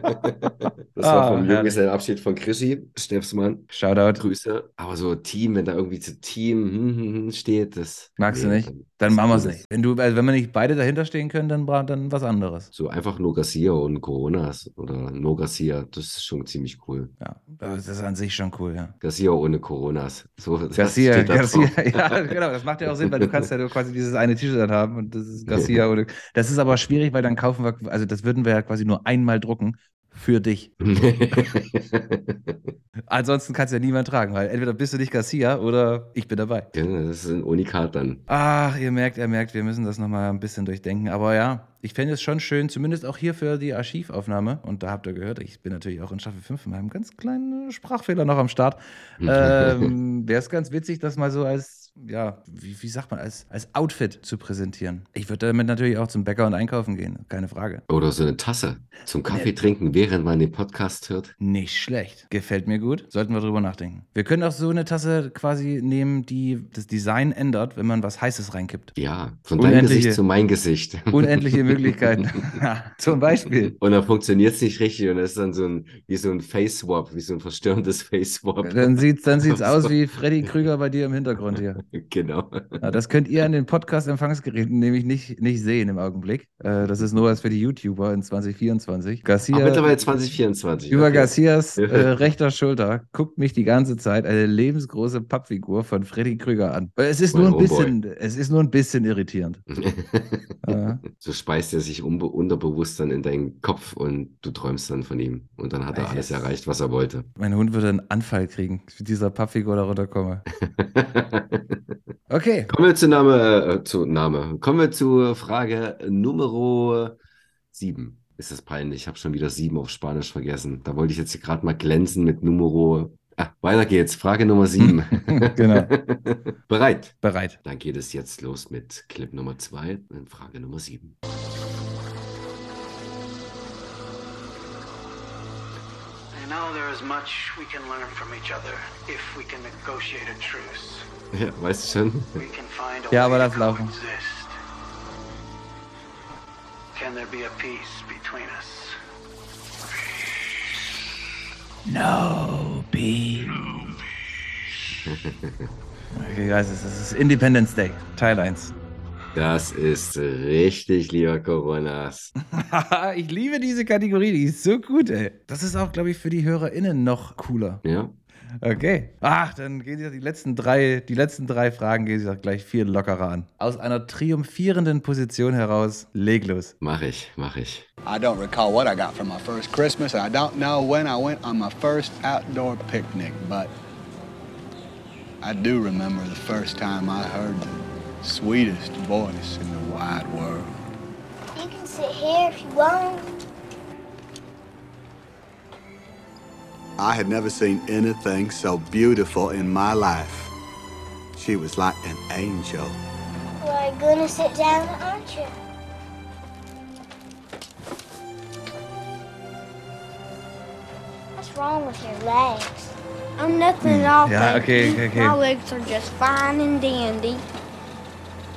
das war vom herrlich. Junggesellenabschied von Krischi, Steffsmann. Shoutout. Grüße. Aber so Team, wenn da irgendwie zu Team hm, hm, hm, steht, das. Magst du nee, nicht? dann- machen wir es nicht. Wenn, du, also wenn wir nicht beide dahinter stehen können, dann, bra- dann was anderes. So einfach nur Garcia und Coronas oder No Garcia, das ist schon ziemlich cool. Ja, das ist an sich schon cool, ja. Garcia ohne Coronas. So, Garcia, Garcia, ja, genau, das macht ja auch Sinn, weil du kannst ja quasi dieses eine T-Shirt dann haben und das ist Garcia. Oder, das ist aber schwierig, weil dann kaufen wir, also das würden wir ja quasi nur einmal drucken für dich. Ansonsten kannst du ja niemand tragen, weil entweder bist du nicht Garcia oder ich bin dabei. ja, das ist ein Unikat dann. Ach, ihr merkt, ihr merkt, wir müssen das nochmal ein bisschen durchdenken. Aber ja, Ich fände es schon schön, zumindest auch hier für die Archivaufnahme. Und da habt ihr gehört, ich bin natürlich auch in Staffel 5 mit einem ganz kleinen Sprachfehler noch am Start. ähm, Wäre es ganz witzig, das mal so als, ja, wie, wie sagt man, als, als Outfit zu präsentieren. Ich würde damit natürlich auch zum Bäcker und einkaufen gehen, keine Frage. Oder so eine Tasse zum Kaffee trinken, während man den Podcast hört. Nicht schlecht. Gefällt mir gut. Sollten wir drüber nachdenken. Wir können auch so eine Tasse quasi nehmen, die das Design ändert, wenn man was Heißes reinkippt. Ja, von deinem Gesicht zu mein Gesicht. Unendliche Möglichkeiten. Zum Beispiel. Und dann funktioniert es nicht richtig und es ist dann so ein, wie so ein Face-Swap, wie so ein verstörendes Face-Swap. Dann sieht es dann sieht's aus wie Freddy Krüger bei dir im Hintergrund hier. Genau. Das könnt ihr an den Podcast-Empfangsgeräten nämlich nicht, nicht sehen im Augenblick. Äh, das ist nur was für die YouTuber in 2024. Garcia, Ach, mittlerweile 2024. über okay. Garcias äh, rechter Schulter guckt mich die ganze Zeit eine lebensgroße Pappfigur von Freddy Krüger an. Es ist, Mein nur ein Homeboy. bisschen, es ist nur ein bisschen irritierend. Ja. so speist er sich unterbewusst dann in deinen Kopf und du träumst dann von ihm. Und dann hat er alles erreicht, was er wollte. Mein Hund würde einen Anfall kriegen, wie dieser Pappfigur da runterkomme. Okay. Kommen wir zu Name, äh, zu Name. Kommen wir zu Frage Nummer 7. Ist das peinlich? Ich habe schon wieder 7 auf Spanisch vergessen. Da wollte ich jetzt gerade mal glänzen mit Numero. Ah, weiter geht's. Frage Nummer 7. Genau. Bereit? Bereit. Dann geht es jetzt los mit Clip Nummer 2 und Frage Nummer 7. I know there is much we can learn from each other if we can negotiate a truce. Ja, weißt du schon? We can find a Ja, aber to lass laufen. Can there be a peace between us? No, B. Okay, guys, es ist Independence Day, Teil 1. Das ist richtig, lieber Coronas. ich liebe diese Kategorie, die ist so gut, ey. Das ist auch, glaube ich, für die HörerInnen noch cooler. Ja? Okay. Ach, dann gehen Sie die letzten drei, die letzten drei Fragen gehen Sie doch gleich viel lockerer an. Aus einer triumphierenden Position heraus, leg los. Mach ich, mach ich. I don't recall what I got for my first Christmas, and I don't know when I went on my first outdoor picnic, but I do remember the first time I heard sweetest voice in the wide world. You can sit here if you want. I had never seen anything so beautiful in my life. She was like an angel. Well, you're gonna sit down, aren't you? What's wrong with your legs? I'm nothing at all. Yeah, okay, okay, okay. My legs are just fine and dandy.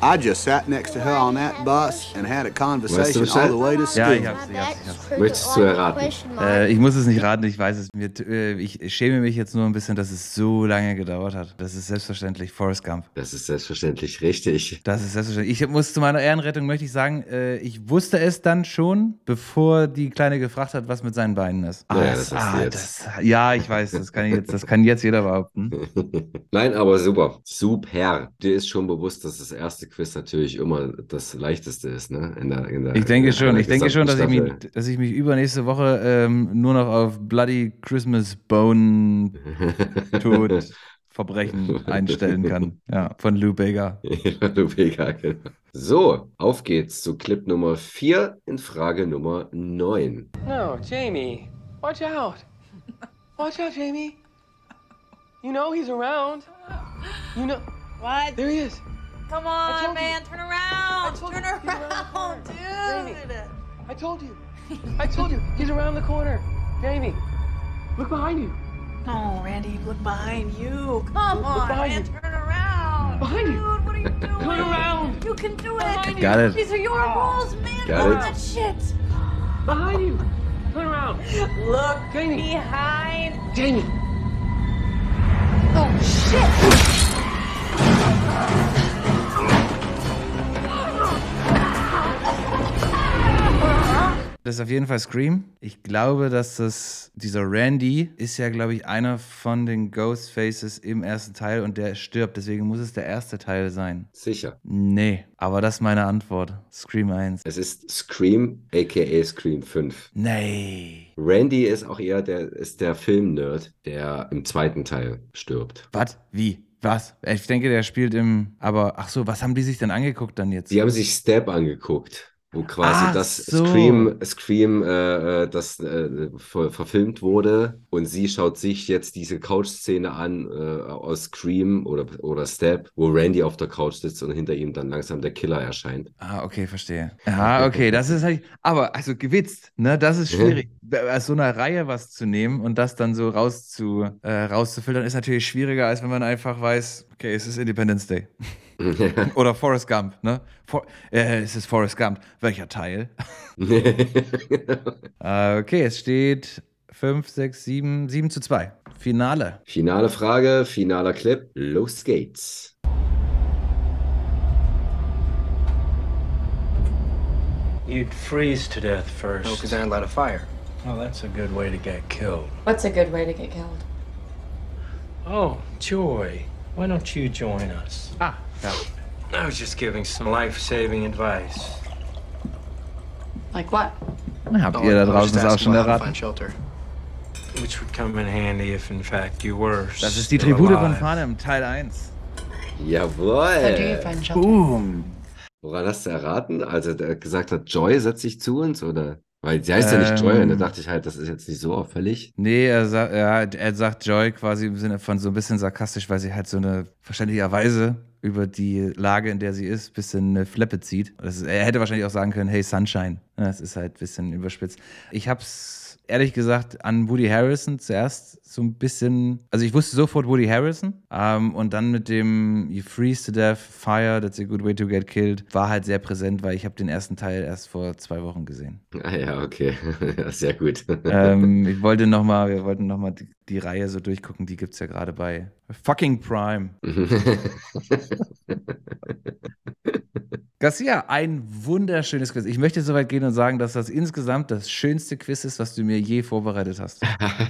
I just sat next to her on that bus and had a conversation Weißt du all the way to Ja, school. ich hab's, ich hab's, ich hab's. Möchtest du erraten? Äh, ich muss es nicht raten, ich weiß es. Mir, äh, ich schäme mich jetzt nur ein bisschen, dass es so lange gedauert hat. Das ist selbstverständlich Forrest Gump. Das ist selbstverständlich richtig. Das ist selbstverständlich. Ich muss zu meiner Ehrenrettung möchte ich sagen, äh, ich wusste es dann schon, bevor die Kleine gefragt hat, was mit seinen Beinen ist. Ja, es- das hast du jetzt. das, ja, ich weiß, das kann, ich jetzt, das kann jetzt jeder behaupten. Nein, aber super. Super. Dir ist schon bewusst, dass das erste Quiz natürlich immer das leichteste ist, ne? In der, in der, Ich denke in schon, ich denke schon, dass ich, mich, dass ich mich übernächste Woche ähm, nur noch auf Bloody Christmas Bone Tod Verbrechen einstellen kann. Ja, von Lou Bega. Ja, du Vega, genau. So, auf geht's zu Clip Nummer 4 in Frage Nummer 9. No, Jamie. Watch out. Watch out, Jamie. You know he's around. You know. What? There he is. Come on, man. you. Turn around. Turn you, around the around, corner. dude. I told you. I told you. He's around the corner. Jamie, look behind you. Oh, Randy, look behind you. Come Look on, behind man. you. Turn around. Behind dude, you. what are you doing? Turn around. You can do Behind it. you. Got it. These are your rules, man. Got Fuck it. that shit. Behind you. Turn around. Look Jamie. behind. Jamie. Oh, shit. Das ist auf jeden Fall Scream. Ich glaube, dass das, dieser Randy ist ja, glaube ich, einer von den Ghostfaces im ersten Teil und der stirbt. Deswegen muss es der erste Teil sein. Sicher. Nee, aber das ist meine Antwort. Scream 1. Es ist Scream, aka Scream 5. Nee. Randy ist auch eher der, ist der Film-Nerd, der im zweiten Teil stirbt. Was? Wie? Was? Ich denke, der spielt im. Aber, ach so, was haben die sich denn angeguckt dann jetzt? Die haben sich Stab angeguckt. Wo quasi Ach das so. Scream, Scream äh, äh, das äh, ver verfilmt wurde und sie schaut sich jetzt diese Couch-Szene an äh, aus Scream oder, oder Step, wo Randy auf der Couch sitzt und hinter ihm dann langsam der Killer erscheint. Ah, okay, verstehe. Ja, okay, das ist halt, aber also gewitzt, ne, das ist schwierig. Aus so einer Reihe was zu nehmen und das dann so rauszu, äh, rauszufiltern, ist natürlich schwieriger, als wenn man einfach weiß, okay, es ist Independence Day. Oder Forrest Gump, ne? For äh, es ist Forrest Gump. Welcher Teil? Äh, okay, es steht 5, 6, 7, 7 zu 2. Finale. Finale Frage, finaler Clip, los geht's. You'd freeze to death first. No, because Aaron light a fire. Oh, that's a good way to get killed. What's a good way to get killed? Oh, Joy, why don't you join us? Ah, ja. I was just giving some life-saving advice. Like what? Habt Oh, ihr da draußen das auch schon erraten? Find shelter. Which would come in handy if, in fact, you were. Das ist die Tribute von. Panem, Teil 1. How do you Jawohl. Boom. Woran hast du erraten? Also der gesagt hat, Joy setzt sich zu uns oder? Weil sie heißt ja nicht Joy und da Ähm. dachte ich halt, das ist jetzt nicht so auffällig. Nee, er, sa ja, er sagt Joy quasi im Sinne von so ein bisschen sarkastisch, weil sie halt so eine verständlicherweise über die Lage, in der sie ist, ein bisschen eine Fleppe zieht. Ist, er hätte wahrscheinlich auch sagen können, hey Sunshine. Das ist halt ein bisschen überspitzt. Ich hab's ehrlich gesagt an Woody Harrison zuerst so ein bisschen, also ich wusste sofort Woody Harrison ähm, und dann mit dem You freeze to death, fire, that's a good way to get killed, war halt sehr präsent, weil ich habe den ersten Teil erst vor zwei Wochen gesehen. Ah ja, okay. Sehr gut. ähm, ich wollte noch mal, wir wollten nochmal die, die Reihe so durchgucken, die gibt es ja gerade bei fucking Prime. Garcia, ein wunderschönes Quiz. Ich möchte so weit gehen und sagen, dass das insgesamt das schönste Quiz ist, was du mir je vorbereitet hast.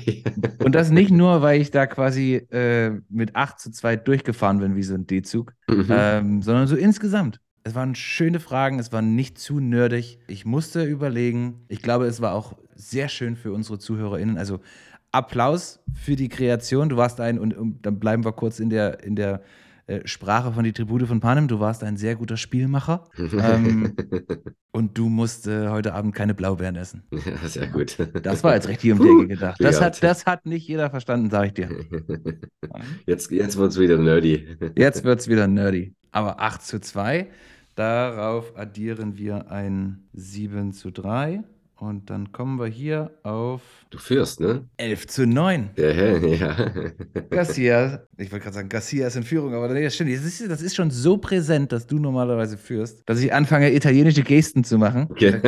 Und das nicht nur, weil ich da quasi äh, mit 8 zu 2 durchgefahren bin, wie so ein D-Zug, ähm, sondern so insgesamt. Es waren schöne Fragen, es war nicht zu nerdig. Ich musste überlegen. Ich glaube, es war auch sehr schön für unsere ZuhörerInnen. Also Applaus für die Kreation. Du warst ein, und, und dann bleiben wir kurz in der, in der äh, Sprache von die Tribute von Panem. Du warst ein sehr guter Spielmacher. ähm, und du musst äh, heute Abend keine Blaubeeren essen. Ja, sehr gut. Das war jetzt richtig um die Ecke gedacht. Das hat, das hat nicht jeder verstanden, sage ich dir. Jetzt, jetzt wird es wieder nerdy. Jetzt wird es wieder nerdy. Aber 8 zu 2. Darauf addieren wir ein 7 zu 3. Und dann kommen wir hier auf Du führst, ne? 11 zu 9. Ja, ja. Garcia, ich wollte gerade sagen, Garcia ist in Führung, aber das stimmt. Das ist, das ist schon so präsent, dass du normalerweise führst, dass ich anfange, italienische Gesten zu machen. Okay.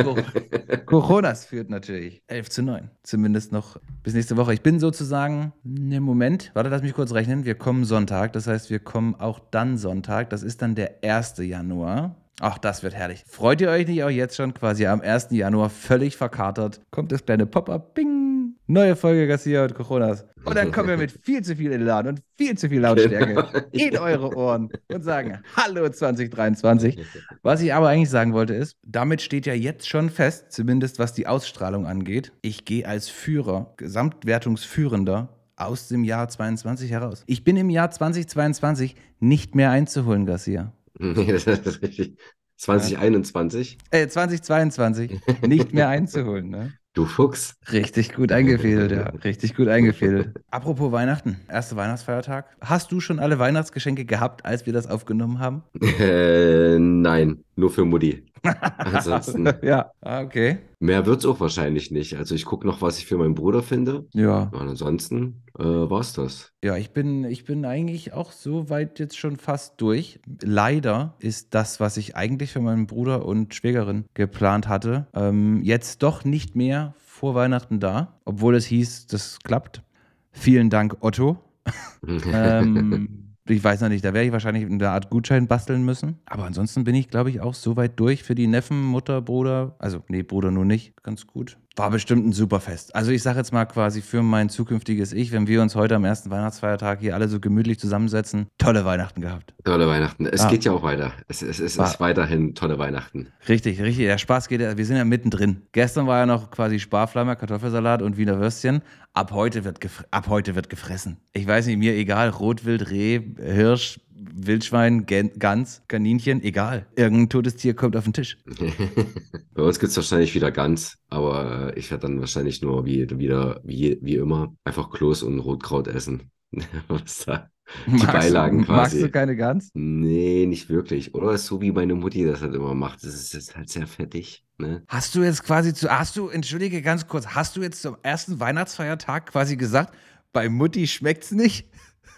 Coronas führt natürlich 11 zu 9. Zumindest noch bis nächste Woche. Ich bin sozusagen, ne Moment, warte, lass mich kurz rechnen. Wir kommen Sonntag, das heißt, wir kommen auch dann Sonntag. Das ist dann der 1. Januar. Ach, das wird herrlich. Freut ihr euch nicht auch jetzt schon quasi am 1. Januar völlig verkatert? Kommt das kleine Pop-up, bing, neue Folge Garcia und Coronas. Und dann kommen wir mit viel zu viel Elan und viel zu viel Lautstärke in eure Ohren und sagen Hallo 2023. Was ich aber eigentlich sagen wollte ist, damit steht ja jetzt schon fest, zumindest was die Ausstrahlung angeht, ich gehe als Führer, Gesamtwertungsführender aus dem Jahr 22 heraus. Ich bin im Jahr 2022 nicht mehr einzuholen, Garcia. Nee, das ist richtig. 2021. Äh, 2022 nicht mehr einzuholen, ne? Du Fuchs. Richtig gut eingefädelt, ja. Richtig gut eingefädelt. Apropos Weihnachten, erster Weihnachtsfeiertag. Hast du schon alle Weihnachtsgeschenke gehabt, als wir das aufgenommen haben? Äh, nein, nur für Mutti. Ansonsten. ja. Ah, okay. Mehr wird's auch wahrscheinlich nicht. Also ich gucke noch, was ich für meinen Bruder finde. Ja. Und ansonsten äh, war's das. Ja, ich bin, ich bin eigentlich auch so weit jetzt schon fast durch. Leider ist das, was ich eigentlich für meinen Bruder und Schwägerin geplant hatte, ähm, jetzt doch nicht mehr vor Weihnachten da, obwohl es hieß, das klappt. Vielen Dank, Otto. ähm, ich weiß noch nicht, da werde ich wahrscheinlich eine Art Gutschein basteln müssen. Aber ansonsten bin ich, glaube ich, auch so weit durch für die Neffen, Mutter, Bruder. Also, nee, Bruder nur nicht. Ganz gut. War bestimmt ein super Fest. Also, ich sage jetzt mal quasi für mein zukünftiges Ich, wenn wir uns heute am ersten Weihnachtsfeiertag hier alle so gemütlich zusammensetzen, tolle Weihnachten gehabt. Tolle Weihnachten. Es Ah. geht ja auch weiter. Es, es, es War- ist weiterhin tolle Weihnachten. Richtig, richtig. Der Spaß geht ja, wir sind ja mittendrin. Gestern war ja noch quasi Sparflamme, Kartoffelsalat und Wiener Würstchen. Ab heute wird, ab heute wird gefressen. Ich weiß nicht, mir egal. Rotwild, Reh, Hirsch, Wildschwein, Gen Gans, Kaninchen, egal. Irgendein totes Tier kommt auf den Tisch. Bei uns gibt es wahrscheinlich wieder ganz, aber äh, ich werde dann wahrscheinlich nur wie, wieder, wie, wie immer, einfach Kloß und Rotkraut essen. Was da? Die Magst du- Beilagen Magst quasi. du keine Gans? Nee, nicht wirklich. Oder so wie meine Mutti das halt immer macht. Das ist jetzt halt sehr fettig. Ne? Hast du jetzt quasi zu, hast du, entschuldige ganz kurz, hast du jetzt zum ersten Weihnachtsfeiertag quasi gesagt, bei Mutti schmeckt's nicht?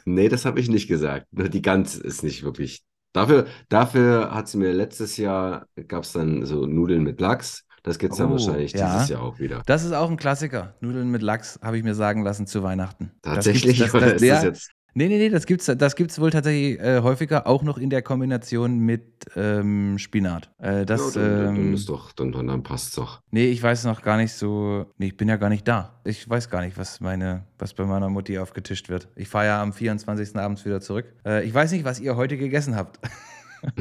Nee, das habe ich nicht gesagt. Nur die Gans ist nicht wirklich. Dafür, dafür hat sie mir letztes Jahr, gab es dann so Nudeln mit Lachs. Das gibt es dann Oh, wahrscheinlich ja. dieses Jahr auch wieder. Das ist auch ein Klassiker. Nudeln mit Lachs, habe ich mir sagen lassen zu Weihnachten. Das Tatsächlich? gibt's- Oder ist das jetzt- Nee, nee, nee, das gibt's, das gibt's wohl tatsächlich äh, häufiger, auch noch in der Kombination mit ähm, Spinat. Äh, das, ja, dann, dann, dann ähm, ist doch, dann, dann, dann passt doch. Nee, ich weiß noch gar nicht so. Nee, ich bin ja gar nicht da. Ich weiß gar nicht, was meine, was bei meiner Mutti aufgetischt wird. Ich fahre ja am 24. abends wieder zurück. Äh, ich weiß nicht, was ihr heute gegessen habt.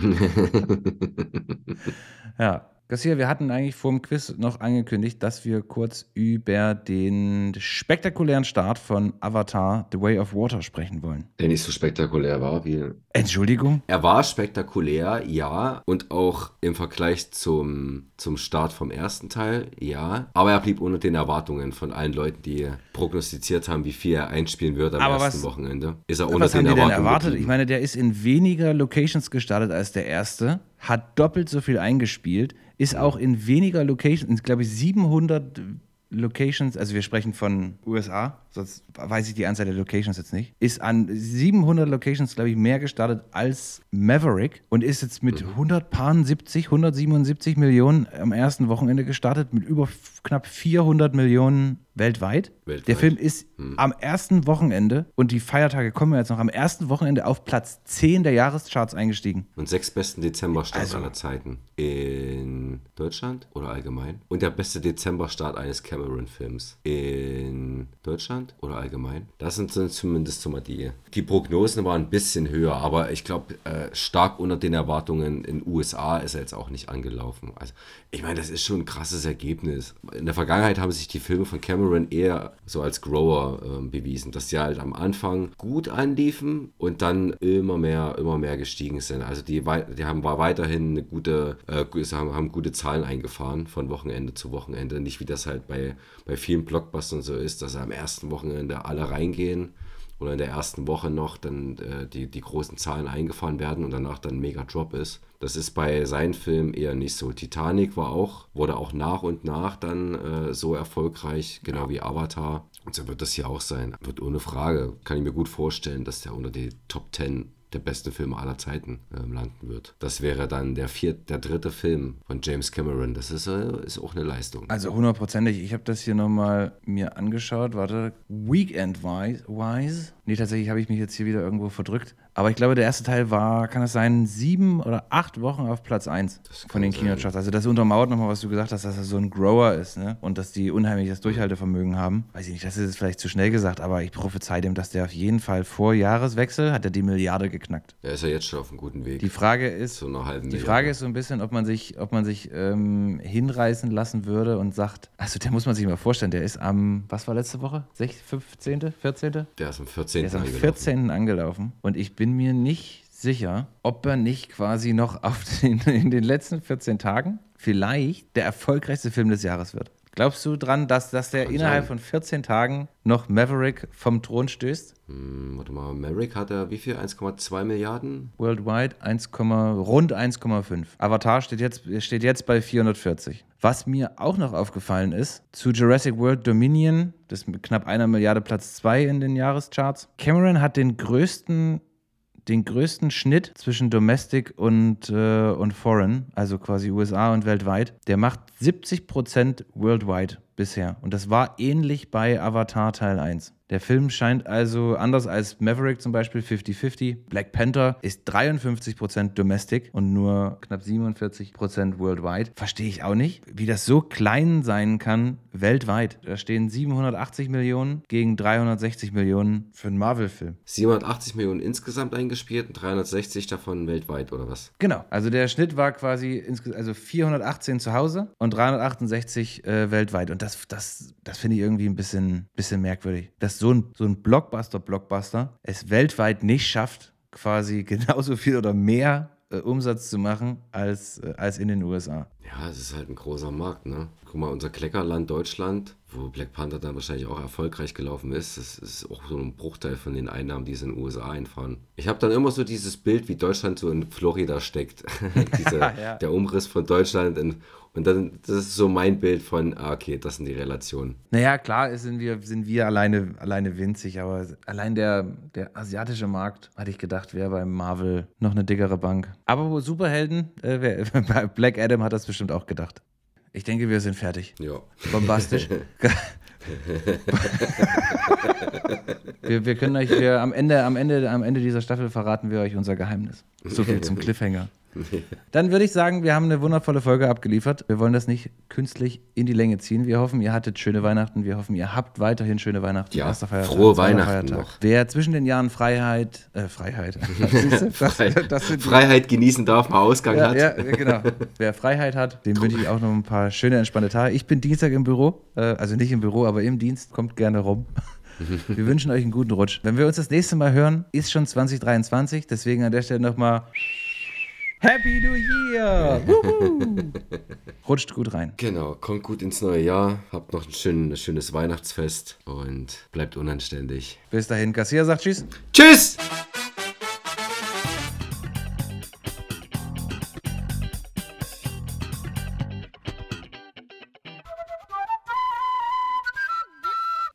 ja. Garcia, wir hatten eigentlich vor dem Quiz noch angekündigt, dass wir kurz über den spektakulären Start von Avatar The Way of Water sprechen wollen. Der nicht so spektakulär war wie. Entschuldigung? Er war spektakulär, ja. Und auch im Vergleich zum, zum Start vom ersten Teil, ja. Aber er blieb unter den Erwartungen von allen Leuten, die prognostiziert haben, wie viel er einspielen wird am Aber ersten was- Wochenende. Ist er unter Was haben den die denn Erwartungen erwartet? geblieben. Ich meine, der ist in weniger Locations gestartet als der erste, hat doppelt so viel eingespielt, ist auch in weniger Locations, glaube ich, 700 Locations, also wir sprechen von USA, sonst weiß ich die Anzahl der Locations jetzt nicht, ist an 700 Locations, glaube ich, mehr gestartet als Maverick und ist jetzt mit 170, 177 Millionen am ersten Wochenende gestartet, mit über knapp 400 Millionen weltweit. Weltweit. Der Film ist am ersten Wochenende, und die Feiertage kommen ja jetzt noch, am ersten Wochenende auf Platz 10 der Jahrescharts eingestiegen. Und sechs besten Dezemberstart Also- aller Zeiten. In Deutschland oder allgemein? Und der beste Dezemberstart eines Cameron-Films. In Deutschland oder allgemein? Das sind zumindest mal die. Die Prognosen waren ein bisschen höher, aber ich glaube, äh, stark unter den Erwartungen in USA ist er jetzt auch nicht angelaufen. Also, ich meine, das ist schon ein krasses Ergebnis. In der Vergangenheit haben sich die Filme von Cameron eher so als Grower ähm, bewiesen, dass sie halt am Anfang gut anliefen und dann immer mehr, immer mehr gestiegen sind. Also die, die haben war weiterhin eine gute, äh, haben, haben gute Zahlen eingefahren von Wochenende zu Wochenende. Nicht wie das halt bei, bei vielen Blockbustern so ist, dass am ersten Wochenende alle reingehen oder in der ersten Woche noch dann äh, die, die großen Zahlen eingefahren werden und danach dann ein mega Drop ist. Das ist bei seinen Filmen eher nicht so. Titanic war auch, wurde auch nach und nach dann äh, so erfolgreich, genau wie Avatar. Und so wird das hier auch sein. Wird ohne Frage, kann ich mir gut vorstellen, dass der unter die Top 10 der besten Filme aller Zeiten ähm, landen wird. Das wäre dann der vierte, der dritte Film von James Cameron. Das ist, äh, ist auch eine Leistung. Also hundertprozentig. Ich habe das hier nochmal mir angeschaut. Warte. Weekend-wise. Nee, tatsächlich habe ich mich jetzt hier wieder irgendwo verdrückt. Aber ich glaube, der erste Teil war, kann es sein, sieben oder acht Wochen auf Platz 1 von den. Kinocharts. Also das untermauert nochmal, was du gesagt hast, dass er so ein Grower ist, ne? Und dass die unheimlich das Durchhaltevermögen haben. Weiß ich nicht, das ist jetzt vielleicht zu schnell gesagt, aber ich prophezei dem, dass der auf jeden Fall vor Jahreswechsel hat er die Milliarde geknackt. Er ist ja jetzt schon auf einem guten Weg. Die Frage ist, zu einer halben die. Frage ist so ein bisschen, ob man sich, ob man sich ähm, hinreißen lassen würde und sagt, also der muss man sich mal vorstellen, der ist am, was war letzte Woche? 16., 15., 14.? Der ist am 14. Der ist am angelaufen. 14. angelaufen und ich bin mir nicht sicher, ob er nicht quasi noch auf den, in den letzten 14 Tagen vielleicht der erfolgreichste Film des Jahres wird. Glaubst du dran, dass, dass der Kann innerhalb sein. von 14 Tagen noch Maverick vom Thron stößt? Hm, warte mal, Merrick hat er wie viel? 1,2 Milliarden? Worldwide 1, rund 1,5. Avatar steht jetzt, steht jetzt bei 440. Was mir auch noch aufgefallen ist, zu Jurassic World Dominion, das ist mit knapp einer Milliarde Platz 2 in den Jahrescharts. Cameron hat den größten, den größten Schnitt zwischen Domestic und, äh, und Foreign, also quasi USA und weltweit. Der macht 70% worldwide bisher. Und das war ähnlich bei Avatar Teil 1. Der Film scheint also anders als Maverick zum Beispiel 50-50. Black Panther ist 53% Domestic und nur knapp 47% worldwide. Verstehe ich auch nicht, wie das so klein sein kann weltweit. Da stehen 780 Millionen gegen 360 Millionen für einen Marvel-Film. 780 Millionen insgesamt eingespielt und 360 davon weltweit, oder was? Genau. Also der Schnitt war quasi also 418 zu Hause und 368 äh, weltweit. Und das, das, das finde ich irgendwie ein bisschen, bisschen merkwürdig. Dass so ein, so ein Blockbuster-Blockbuster es weltweit nicht schafft, quasi genauso viel oder mehr äh, Umsatz zu machen als, äh, als in den USA. Ja, es ist halt ein großer Markt, ne? Guck mal, unser Kleckerland Deutschland, wo Black Panther dann wahrscheinlich auch erfolgreich gelaufen ist, das ist auch so ein Bruchteil von den Einnahmen, die sie in den USA einfahren. Ich habe dann immer so dieses Bild, wie Deutschland so in Florida steckt. Diese, Ja. Der Umriss von Deutschland. In, und dann, das ist so mein Bild von, ah, okay, das sind die Relationen. Naja, klar sind wir, sind wir alleine, alleine winzig, aber allein der, der asiatische Markt, hatte ich gedacht, wäre bei Marvel noch eine dickere Bank. Aber wo Superhelden, äh, wer, bei Black Adam hat das bestimmt auch gedacht. Ich denke, wir sind fertig. Ja. Bombastisch. wir, wir können euch, wir, am, Ende, am, Ende, am Ende dieser Staffel verraten wir euch unser Geheimnis. So viel zum Cliffhanger. Dann würde ich sagen, wir haben eine wundervolle Folge abgeliefert. Wir wollen das nicht künstlich in die Länge ziehen. Wir hoffen, ihr hattet schöne Weihnachten. Wir hoffen, ihr habt weiterhin schöne Weihnachten. Ja, Feiertag, frohe Weihnachten noch. Wer zwischen den Jahren Freiheit, äh, Freiheit, das, das Freiheit genießen darf, mal Ausgang ja, hat. ja, genau. Wer Freiheit hat, dem wünsche ich auch noch ein paar schöne, entspannte Tage. Ich bin Dienstag im Büro, äh, also nicht im Büro, aber im Dienst. Kommt gerne rum. Wir wünschen euch einen guten Rutsch. Wenn wir uns das nächste Mal hören, ist schon 2023. Deswegen an der Stelle nochmal Happy New Year! Rutscht gut rein. Genau, kommt gut ins neue Jahr, habt noch ein, schön, ein schönes Weihnachtsfest und bleibt unanständig. Bis dahin, Garcia sagt Tschüss. Tschüss!